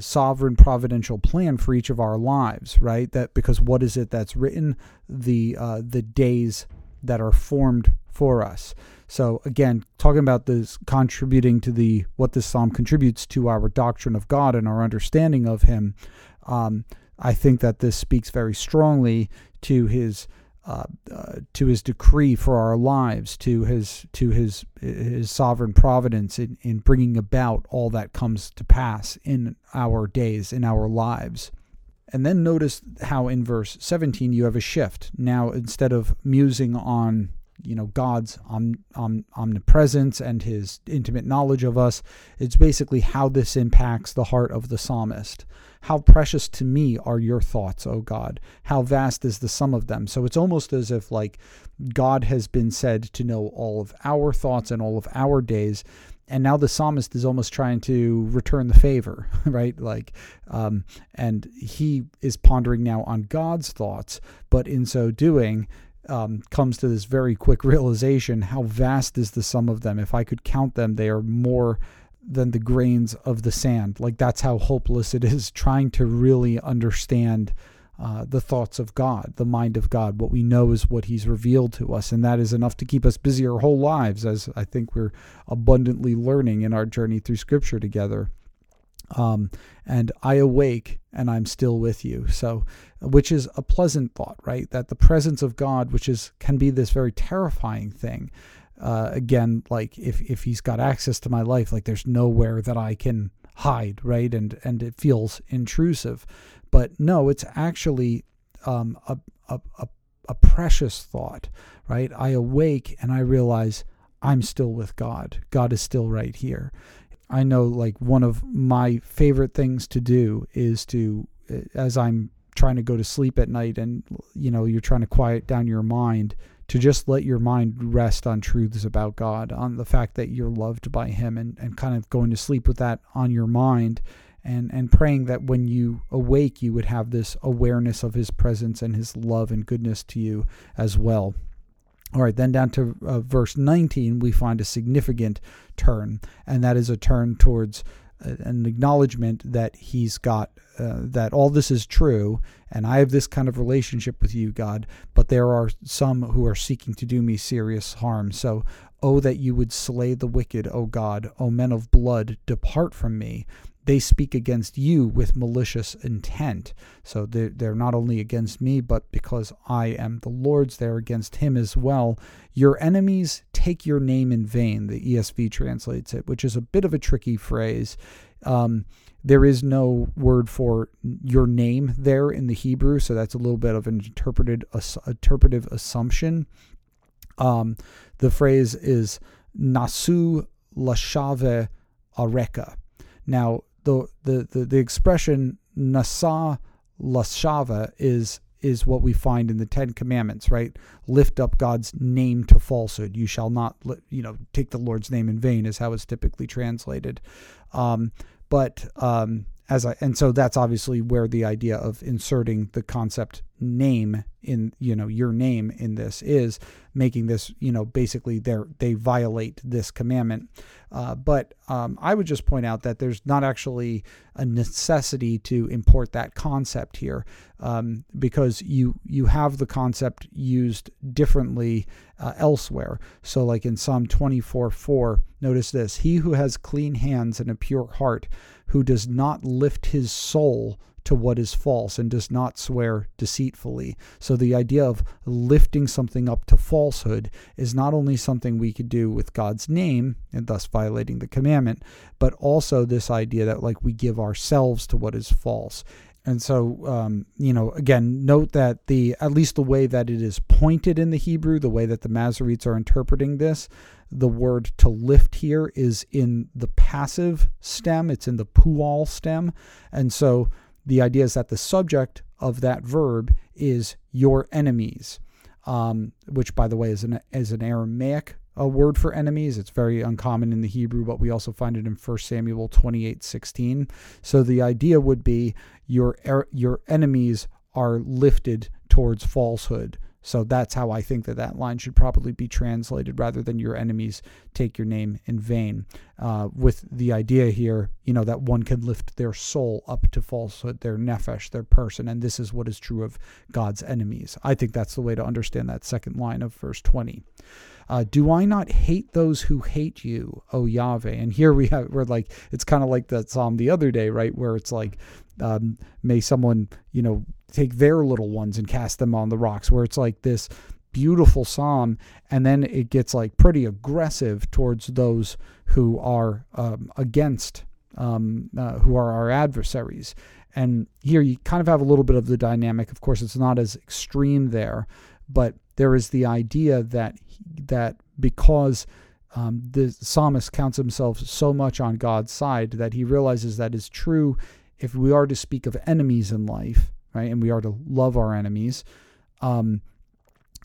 sovereign providential plan for each of our lives, right? That because what is it that's written? The uh, the days that are formed for us. So again, talking about this contributing to the what this psalm contributes to our doctrine of God and our understanding of Him, um, I think that this speaks very strongly to His uh, uh, to His decree for our lives, to His to His His sovereign providence in in bringing about all that comes to pass in our days, in our lives. And then notice how in verse 17 you have a shift. Now, instead of musing on you know God's om, om, omnipresence and His intimate knowledge of us. It's basically how this impacts the heart of the psalmist. How precious to me are your thoughts, O God? How vast is the sum of them? So it's almost as if like God has been said to know all of our thoughts and all of our days. And now the psalmist is almost trying to return the favor, right? Like, um, and he is pondering now on God's thoughts, but in so doing, um, comes to this very quick realization how vast is the sum of them. If I could count them, they are more than the grains of the sand. Like that's how hopeless it is trying to really understand uh, the thoughts of God, the mind of God. What we know is what He's revealed to us, and that is enough to keep us busy our whole lives, as I think we're abundantly learning in our journey through Scripture together. Um, and I awake and I'm still with you. So, which is a pleasant thought, right? That the presence of God, which is can be this very terrifying thing. Uh, again, like if if He's got access to my life, like there's nowhere that I can hide, right? And and it feels intrusive, but no, it's actually um, a, a a a precious thought, right? I awake and I realize I'm still with God. God is still right here. I know like one of my favorite things to do is to uh, as I'm trying to go to sleep at night and you know you're trying to quiet down your mind to just let your mind rest on truths about God, on the fact that you're loved by him and, and kind of going to sleep with that on your mind and and praying that when you awake you would have this awareness of his presence and his love and goodness to you as well. All right, then down to uh, verse 19, we find a significant turn, and that is a turn towards uh, an acknowledgement that he's got, uh, that all this is true, and I have this kind of relationship with you, God, but there are some who are seeking to do me serious harm. So, oh, that you would slay the wicked, O God, O men of blood, depart from me they speak against you with malicious intent. So they're, they're not only against me, but because I am the Lord's, they're against him as well. Your enemies take your name in vain, the ESV translates it, which is a bit of a tricky phrase. Um, there is no word for your name there in the Hebrew, so that's a little bit of an interpreted interpretive assumption. Um, the phrase is nasu lashave areka. Now, the the the, the expression nasa lashava is is what we find in the Ten Commandments, right? Lift up God's name to falsehood. You shall not, you know, take the Lord's name in vain, is how it's typically translated. Um, but um, as I, and so that's obviously where the idea of inserting the concept name in you know your name in this is making this you know basically they they violate this commandment. Uh, but um, i would just point out that there's not actually a necessity to import that concept here um, because you you have the concept used differently uh, elsewhere. So like in psalm 24 4 notice this he who has clean hands and a pure heart who does not lift his soul to what is false and does not swear deceitfully. So the idea of lifting something up to falsehood is not only something we could do with God's name and thus violating the commandment, but also this idea that like we give ourselves to what is false. And so, um, you know, again, note that the at least the way that it is pointed in the Hebrew, the way that the Masoretes are interpreting this, the word to lift here is in the passive stem. It's in the pual stem, and so the idea is that the subject of that verb is your enemies, um, which, by the way, is an is an Aramaic a word for enemies. It's very uncommon in the Hebrew, but we also find it in 1 Samuel 28 16. So the idea would be your, your enemies are lifted towards falsehood. So that's how I think that that line should probably be translated rather than your enemies take your name in vain. Uh, with the idea here, you know, that one can lift their soul up to falsehood, their nephesh, their person. And this is what is true of God's enemies. I think that's the way to understand that second line of verse 20. Uh, do I not hate those who hate you, O Yahweh? And here we have, we're like, it's kind of like that psalm the other day, right? Where it's like, um, may someone, you know, take their little ones and cast them on the rocks, where it's like this beautiful psalm, and then it gets like pretty aggressive towards those who are um, against, um, uh, who are our adversaries. And here you kind of have a little bit of the dynamic. Of course, it's not as extreme there, but there is the idea that that because um, the psalmist counts himself so much on God's side that he realizes that is true if we are to speak of enemies in life, right, and we are to love our enemies, um,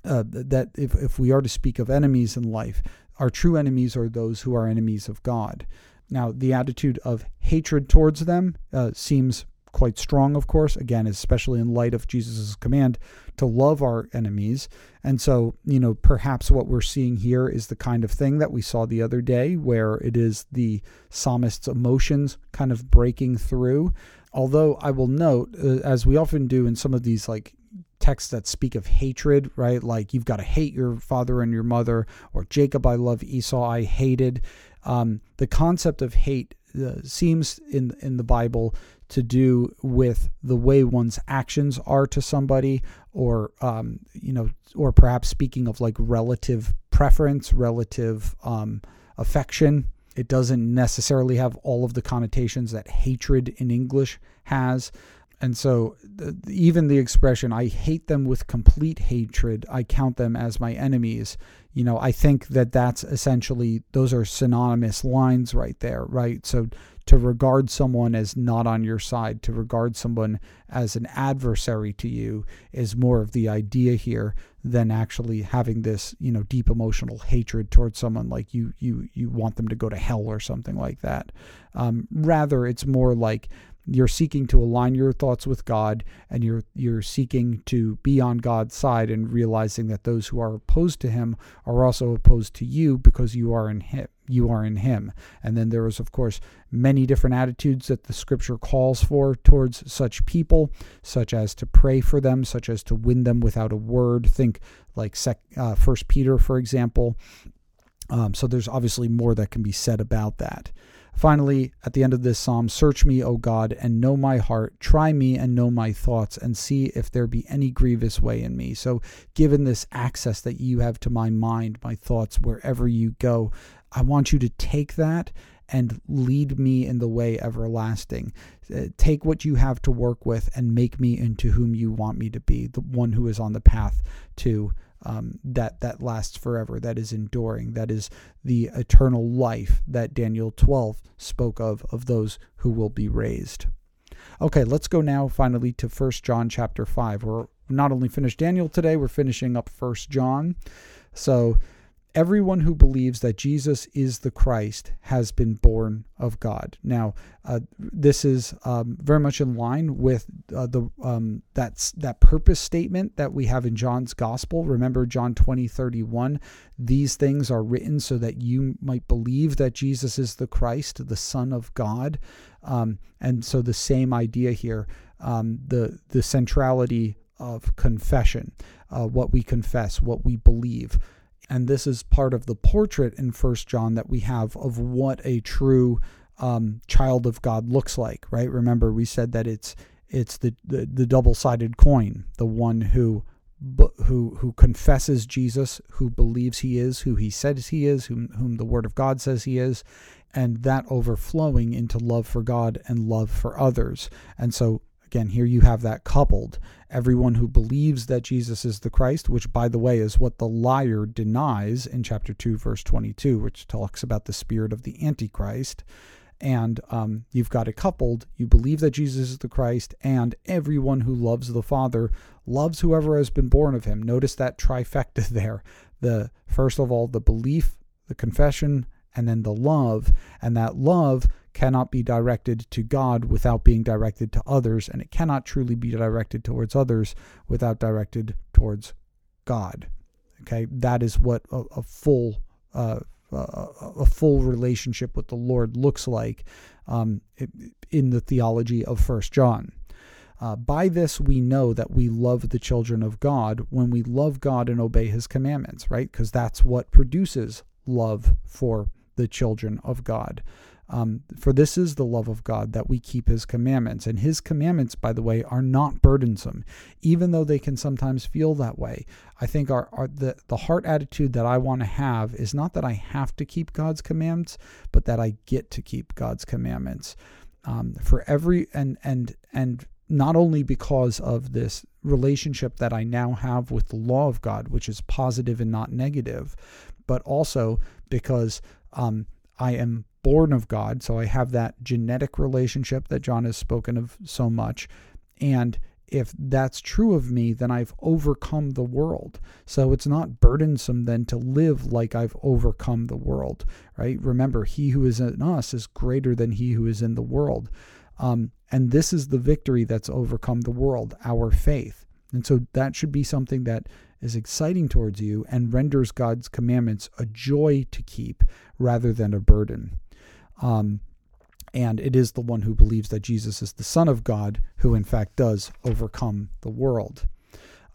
uh, that if, if we are to speak of enemies in life, our true enemies are those who are enemies of God. Now, the attitude of hatred towards them uh, seems quite strong, of course, again, especially in light of Jesus' command to love our enemies. And so, you know, perhaps what we're seeing here is the kind of thing that we saw the other day, where it is the psalmist's emotions kind of breaking through. Although I will note, uh, as we often do in some of these like texts that speak of hatred, right? Like you've got to hate your father and your mother, or Jacob I love, Esau I hated. Um, the concept of hate uh, seems in in the Bible to do with the way one's actions are to somebody, or um, you know, or perhaps speaking of like relative preference, relative um, affection. It doesn't necessarily have all of the connotations that hatred in English has. And so, the, even the expression, I hate them with complete hatred, I count them as my enemies, you know, I think that that's essentially, those are synonymous lines right there, right? So, to regard someone as not on your side, to regard someone as an adversary to you, is more of the idea here than actually having this, you know, deep emotional hatred towards someone like you, you, you want them to go to hell or something like that. Um, rather, it's more like you're seeking to align your thoughts with God and you're you're seeking to be on God's side and realizing that those who are opposed to him are also opposed to you because you are in him you are in him. And then there is, of course, many different attitudes that the scripture calls for towards such people, such as to pray for them, such as to win them without a word. Think like sec, uh, First Peter, for example. Um, so there's obviously more that can be said about that. Finally, at the end of this psalm, search me, O God, and know my heart. Try me and know my thoughts, and see if there be any grievous way in me. So, given this access that you have to my mind, my thoughts, wherever you go, I want you to take that and lead me in the way everlasting. Uh, take what you have to work with and make me into whom you want me to be, the one who is on the path to um, that that lasts forever, that is enduring, that is the eternal life that Daniel 12 spoke of of those who will be raised. Okay, let's go now finally to First John chapter 5. We're not only finished Daniel today, we're finishing up First John. So everyone who believes that Jesus is the Christ has been born of God. Now, uh, this is um, very much in line with uh, the um, that's that purpose statement that we have in John's Gospel. Remember John 20, 31. These things are written so that you might believe that Jesus is the Christ, the Son of God. Um, and so the same idea here, um, the the centrality of confession, uh, what we confess, what we believe. And this is part of the portrait in First John that we have of what a true um, child of God looks like, right? Remember, we said that it's it's the, the, the double-sided coin, the one who who who confesses Jesus, who believes he is, who he says he is, whom, whom the Word of God says he is, and that overflowing into love for God and love for others. And so Again, here you have that coupled. Everyone who believes that Jesus is the Christ, which, by the way, is what the liar denies in chapter 2, verse 22, which talks about the spirit of the Antichrist. And um, you've got it coupled. You believe that Jesus is the Christ, and everyone who loves the Father loves whoever has been born of him. Notice that trifecta there. The first of all, the belief, the confession, and then the love. And that love cannot be directed to God without being directed to others, and it cannot truly be directed towards others without directed towards God. Okay, that is what a, a full uh, a full relationship with the Lord looks like um, in the theology of First John. Uh, by this we know that we love the children of God when we love God and obey His commandments, right? Because that's what produces love for the children of God. Um, for this is the love of God that we keep his commandments. And his commandments, by the way, are not burdensome, even though they can sometimes feel that way. I think our, our the, the heart attitude that I want to have is not that I have to keep God's commandments, but that I get to keep God's commandments. Um, for every and and and not only because of this relationship that I now have with the law of God, which is positive and not negative, but also because um, I am born of God. So I have that genetic relationship that John has spoken of so much. And if that's true of me, then I've overcome the world. So it's not burdensome then to live like I've overcome the world, right? Remember, he who is in us is greater than he who is in the world. Um, and this is the victory that's overcome the world, our faith. And so that should be something that is exciting towards you and renders God's commandments a joy to keep rather than a burden. Um, and it is the one who believes that Jesus is the Son of God who, in fact, does overcome the world.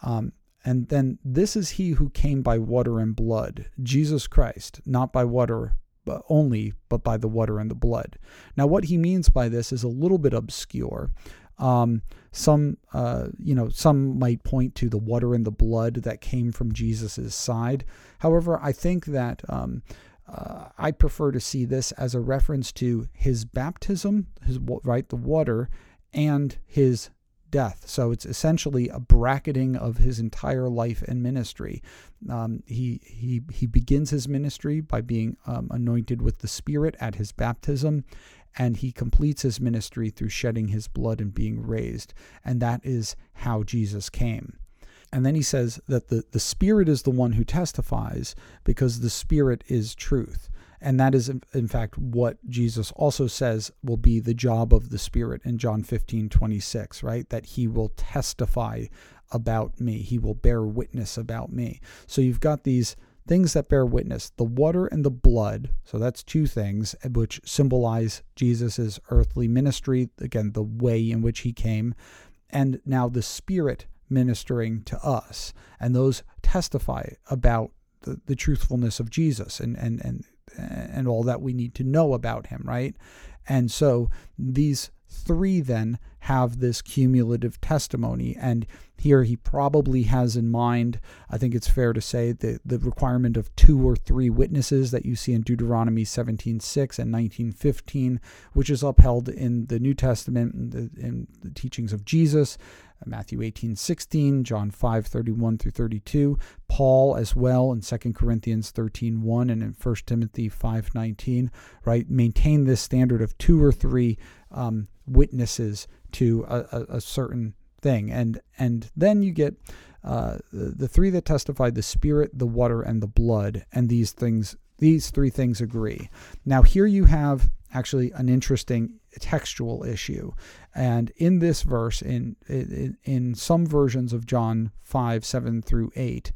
Um, and then this is he who came by water and blood, Jesus Christ, not by water but only, but by the water and the blood. Now, what he means by this is a little bit obscure. Um, some, uh, you know, some might point to the water and the blood that came from Jesus's side. However, I think that um, uh, I prefer to see this as a reference to his baptism, his right, the water, and his death. So it's essentially a bracketing of his entire life and ministry. Um, he he he begins his ministry by being um, anointed with the Spirit at his baptism, and he completes his ministry through shedding his blood and being raised. And that is how Jesus came. And then he says that the, the Spirit is the one who testifies because the Spirit is truth. And that is, in fact, what Jesus also says will be the job of the Spirit in John 15, 26, right? That he will testify about me, he will bear witness about me. So you've got these things that bear witness the water and the blood. So that's two things which symbolize Jesus' earthly ministry, again, the way in which he came. And now the Spirit ministering to us. And those testify about the, the truthfulness of Jesus and, and, and, and all that we need to know about him, right? And so these three then have this cumulative testimony. And here he probably has in mind, I think it's fair to say, the, the requirement of two or three witnesses that you see in Deuteronomy 17.6 and 19.15, which is upheld in the New Testament and the, in the teachings of Jesus. Matthew 18, 16, John 5, 31 through 32, Paul as well in 2 Corinthians 13, 1 and in 1 Timothy 5, 19, right? Maintain this standard of two or three um, witnesses to a, a, a, certain thing. And, and then you get uh, the, the three that testified the spirit, the water, and the blood. And these things, these three things agree. Now, here you have actually an interesting textual issue. And in this verse, in, in, in some versions of John 5, 7 through 8,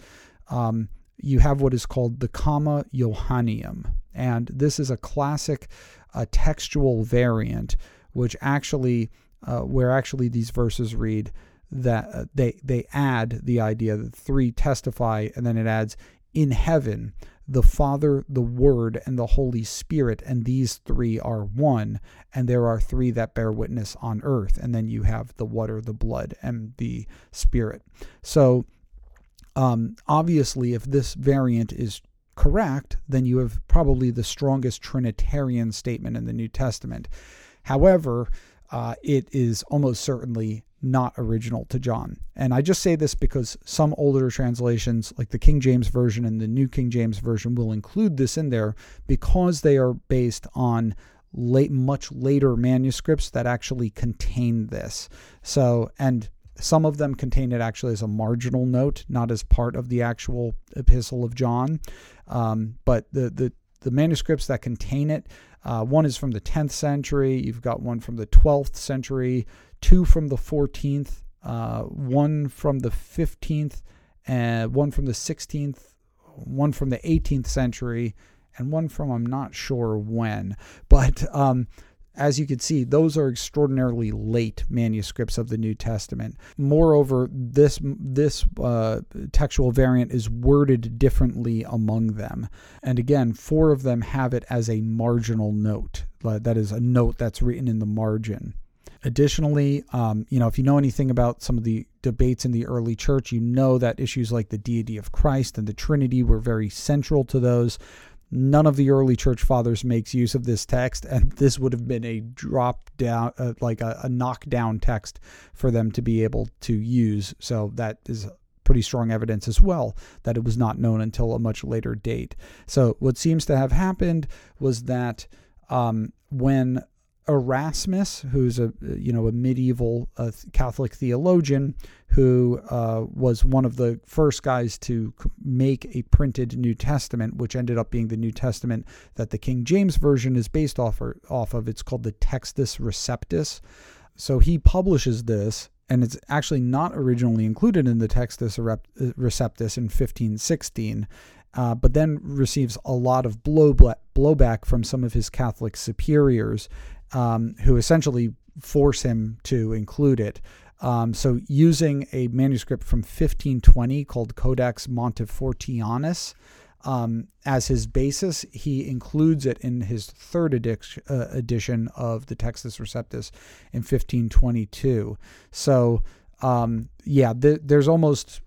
um, you have what is called the comma Johanneum. And this is a classic uh, textual variant, which actually, uh, where actually these verses read that uh, they, they add the idea that three testify, and then it adds in heaven the Father, the Word, and the Holy Spirit, and these three are one, and there are three that bear witness on earth, and then you have the water, the blood, and the Spirit. So, um, obviously, if this variant is correct, then you have probably the strongest Trinitarian statement in the New Testament. However, uh, it is almost certainly not original to John. And I just say this because some older translations, like the King James Version and the New King James Version, will include this in there because they are based on late, much later manuscripts that actually contain this. So, and some of them contain it actually as a marginal note, not as part of the actual Epistle of John. Um, but the, the the manuscripts that contain it, uh, one is from the 10th century. You've got one from the 12th century two from the 14th, uh, one from the 15th, and one from the 16th, one from the 18th century, and one from I'm not sure when. But um, as you can see, those are extraordinarily late manuscripts of the New Testament. Moreover, this this uh, textual variant is worded differently among them, and again, four of them have it as a marginal note. That is a note that's written in the margin. Additionally, um, you know, if you know anything about some of the debates in the early church, you know that issues like the deity of Christ and the Trinity were very central to those. None of the early church fathers makes use of this text, and this would have been a drop down, uh, like a, a knockdown text for them to be able to use. So that is pretty strong evidence as well that it was not known until a much later date. So what seems to have happened was that um, when Erasmus, who's a you know a medieval uh, Catholic theologian who uh, was one of the first guys to make a printed New Testament, which ended up being the New Testament that the King James version is based off or, off of. It's called the Textus Receptus. So he publishes this, and it's actually not originally included in the Textus Receptus in 1516. Uh, but then receives a lot of blowback from some of his Catholic superiors um, who essentially force him to include it. Um, so, using a manuscript from 1520 called Codex Montefortianus um, as his basis, he includes it in his third uh, edition of the Textus Receptus in 1522. So, um, yeah, th- there's almost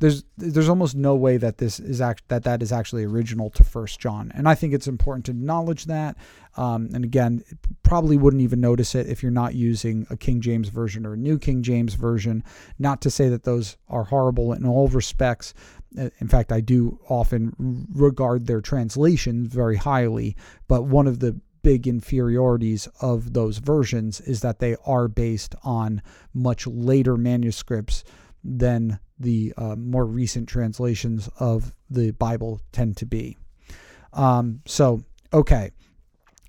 there's there's almost no way that this is act that that is actually original to First John, and I think it's important to acknowledge that. Um, and again, probably wouldn't even notice it if you're not using a King James version or a New King James version. Not to say that those are horrible in all respects. Uh, in fact, I do often regard their translations very highly. But one of the big inferiorities of those versions is that they are based on much later manuscripts than the uh, more recent translations of the Bible tend to be. Um, so, okay,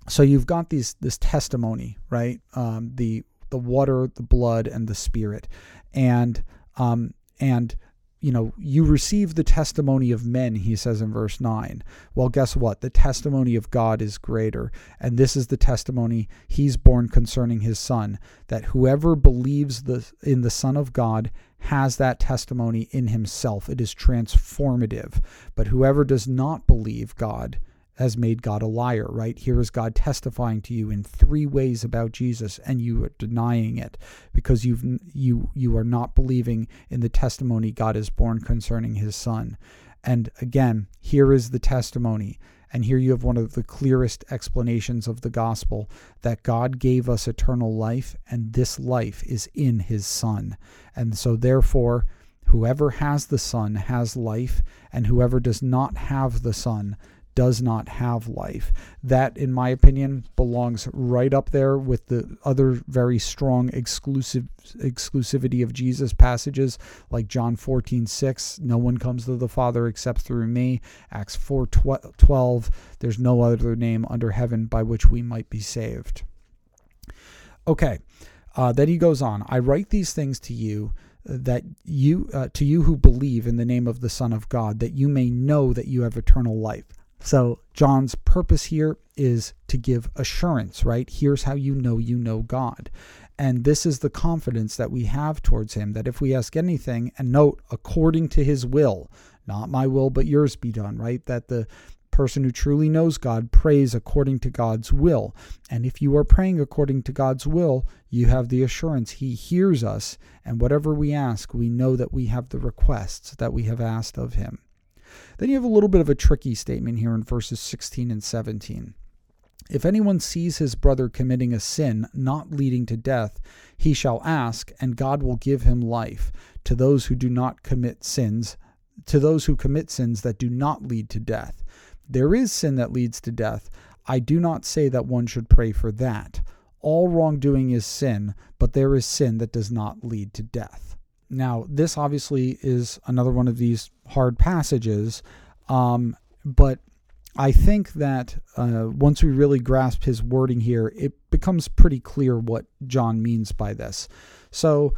so you've got these this testimony, right? Um, the the water, the blood, and the spirit, and um, and you know, you receive the testimony of men, he says in verse 9. Well, guess what? The testimony of God is greater. And this is the testimony he's borne concerning his son, that whoever believes the, in the Son of God has that testimony in himself. It is transformative. But whoever does not believe God has made God a liar, right? Here is God testifying to you in three ways about Jesus and you are denying it because you've you you are not believing in the testimony God has borne concerning his son. And again, here is the testimony. And here you have one of the clearest explanations of the gospel that God gave us eternal life, and this life is in his Son. And so, therefore, whoever has the Son has life, and whoever does not have the Son does not have life. That, in my opinion, belongs right up there with the other very strong exclusive exclusivity of Jesus passages like John 14, 6, no one comes to the Father except through me. Acts 4, 12, there's no other name under heaven by which we might be saved. Okay, uh, then he goes on, I write these things to you that you uh, to you who believe in the name of the son of god that you may know that you have eternal life so, John's purpose here is to give assurance, right? Here's how you know you know God. And this is the confidence that we have towards Him that if we ask anything, and note, according to His will, not my will, but yours be done, right? That the person who truly knows God prays according to God's will. And if you are praying according to God's will, you have the assurance He hears us, and whatever we ask, we know that we have the requests that we have asked of Him. Then you have a little bit of a tricky statement here in verses 16 and 17. If anyone sees his brother committing a sin not leading to death, he shall ask, and God will give him life. To those who do not commit sins, to those who commit sins that do not lead to death. There is sin that leads to death. I do not say that one should pray for that. All wrongdoing is sin, but there is sin that does not lead to death. Now, this obviously is another one of these hard passages, um, but I think that uh, once we really grasp his wording here, it becomes pretty clear what John means by this. So,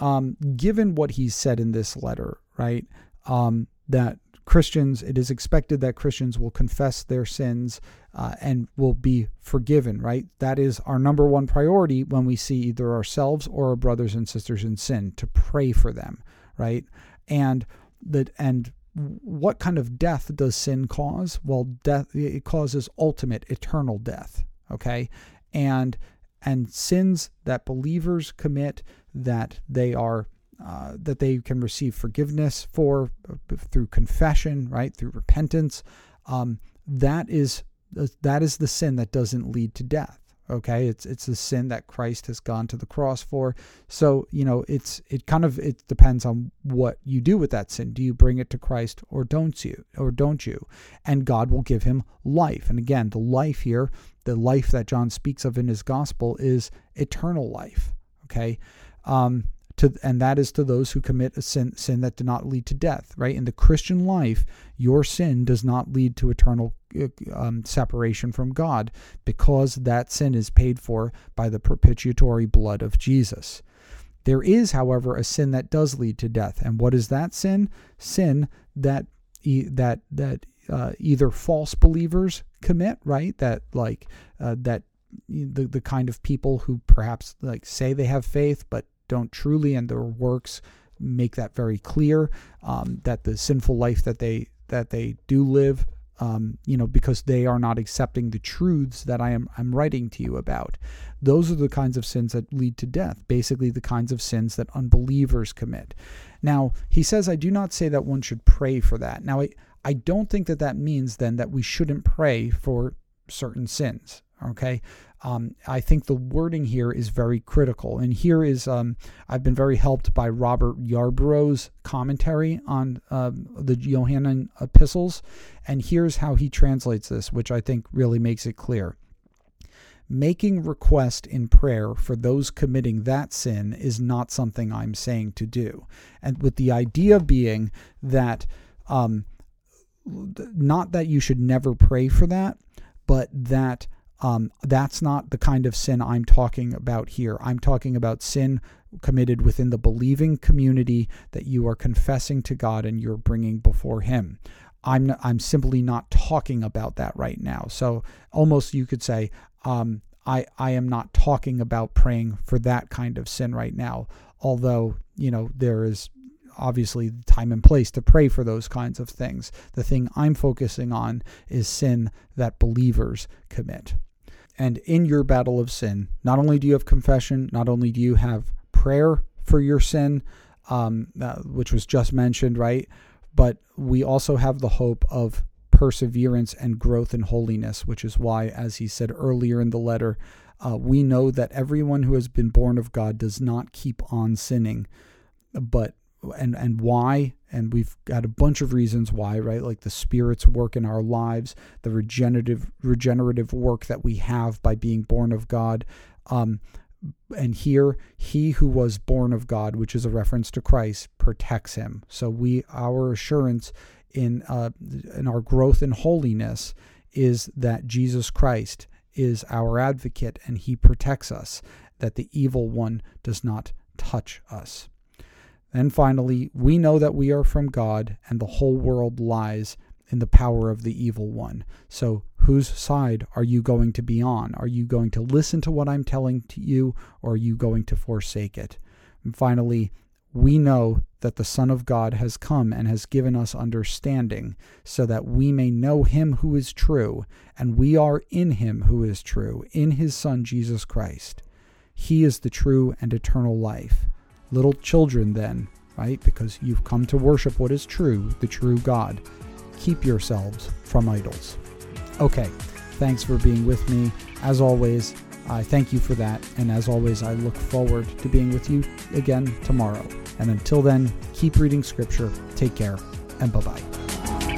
um, given what he said in this letter, right, um, that Christians, it is expected that Christians will confess their sins uh, and will be forgiven, right? That is our number one priority when we see either ourselves or our brothers and sisters in sin to pray for them, right? And that and what kind of death does sin cause? Well, death it causes ultimate eternal death, okay? And and sins that believers commit that they are uh, that they can receive forgiveness for uh, through confession, right? Through repentance. Um, that is that is the sin that doesn't lead to death. Okay, it's it's the sin that Christ has gone to the cross for. So you know, it's it kind of it depends on what you do with that sin. Do you bring it to Christ or don't you or don't you? And God will give him life. And again, the life here, the life that John speaks of in his gospel, is eternal life. Okay, um, to and that is to those who commit a sin sin that did not lead to death right? In the christian life your sin does not lead to eternal uh, um, separation from god because that sin is paid for by the propitiatory blood of jesus. There is however a sin that does lead to death. And what is that sin? Sin that that that uh, either false believers commit right? That like uh, that the the kind of people who perhaps like say they have faith but don't truly, and their works make that very clear. Um, that the sinful life that they that they do live, um, you know, because they are not accepting the truths that I am I'm writing to you about. Those are the kinds of sins that lead to death. Basically, the kinds of sins that unbelievers commit. Now, he says, I do not say that one should pray for that. Now, I, I don't think that that means then that we shouldn't pray for certain sins. Okay. Um, I think the wording here is very critical. And here is, um, I've been very helped by Robert Yarbrough's commentary on uh, the Johannine epistles. And here's how he translates this, which I think really makes it clear. Making request in prayer for those committing that sin is not something I'm saying to do. And with the idea being that, um, not that you should never pray for that, but that um, that's not the kind of sin I'm talking about here. I'm talking about sin committed within the believing community that you are confessing to God and you're bringing before Him. I'm not, I'm simply not talking about that right now. So almost you could say um, I I am not talking about praying for that kind of sin right now. Although you know there is obviously time and place to pray for those kinds of things. The thing I'm focusing on is sin that believers commit. And in your battle of sin, not only do you have confession, not only do you have prayer for your sin, um, uh, which was just mentioned, right? But we also have the hope of perseverance and growth in holiness, which is why, as he said earlier in the letter, uh, we know that everyone who has been born of God does not keep on sinning, but and and why and we've got a bunch of reasons why right? Like the spirit's work in our lives the regenerative regenerative work that we have by being born of god. Um, and here he who was born of god which is a reference to christ protects him. So we our assurance in uh, in our growth in holiness is that jesus christ is our advocate and he protects us that the evil one does not touch us and finally, we know that we are from God and the whole world lies in the power of the evil one. So, whose side are you going to be on? Are you going to listen to what I'm telling to you or are you going to forsake it? And finally, we know that the Son of God has come and has given us understanding, so that we may know him who is true, and we are in him who is true, in his Son Jesus Christ. He is the true and eternal life. Little children, then, right? Because you've come to worship what is true, the true God. Keep yourselves from idols. Okay, thanks for being with me. As always, I thank you for that. And as always, I look forward to being with you again tomorrow. And until then, keep reading Scripture. Take care, and bye bye.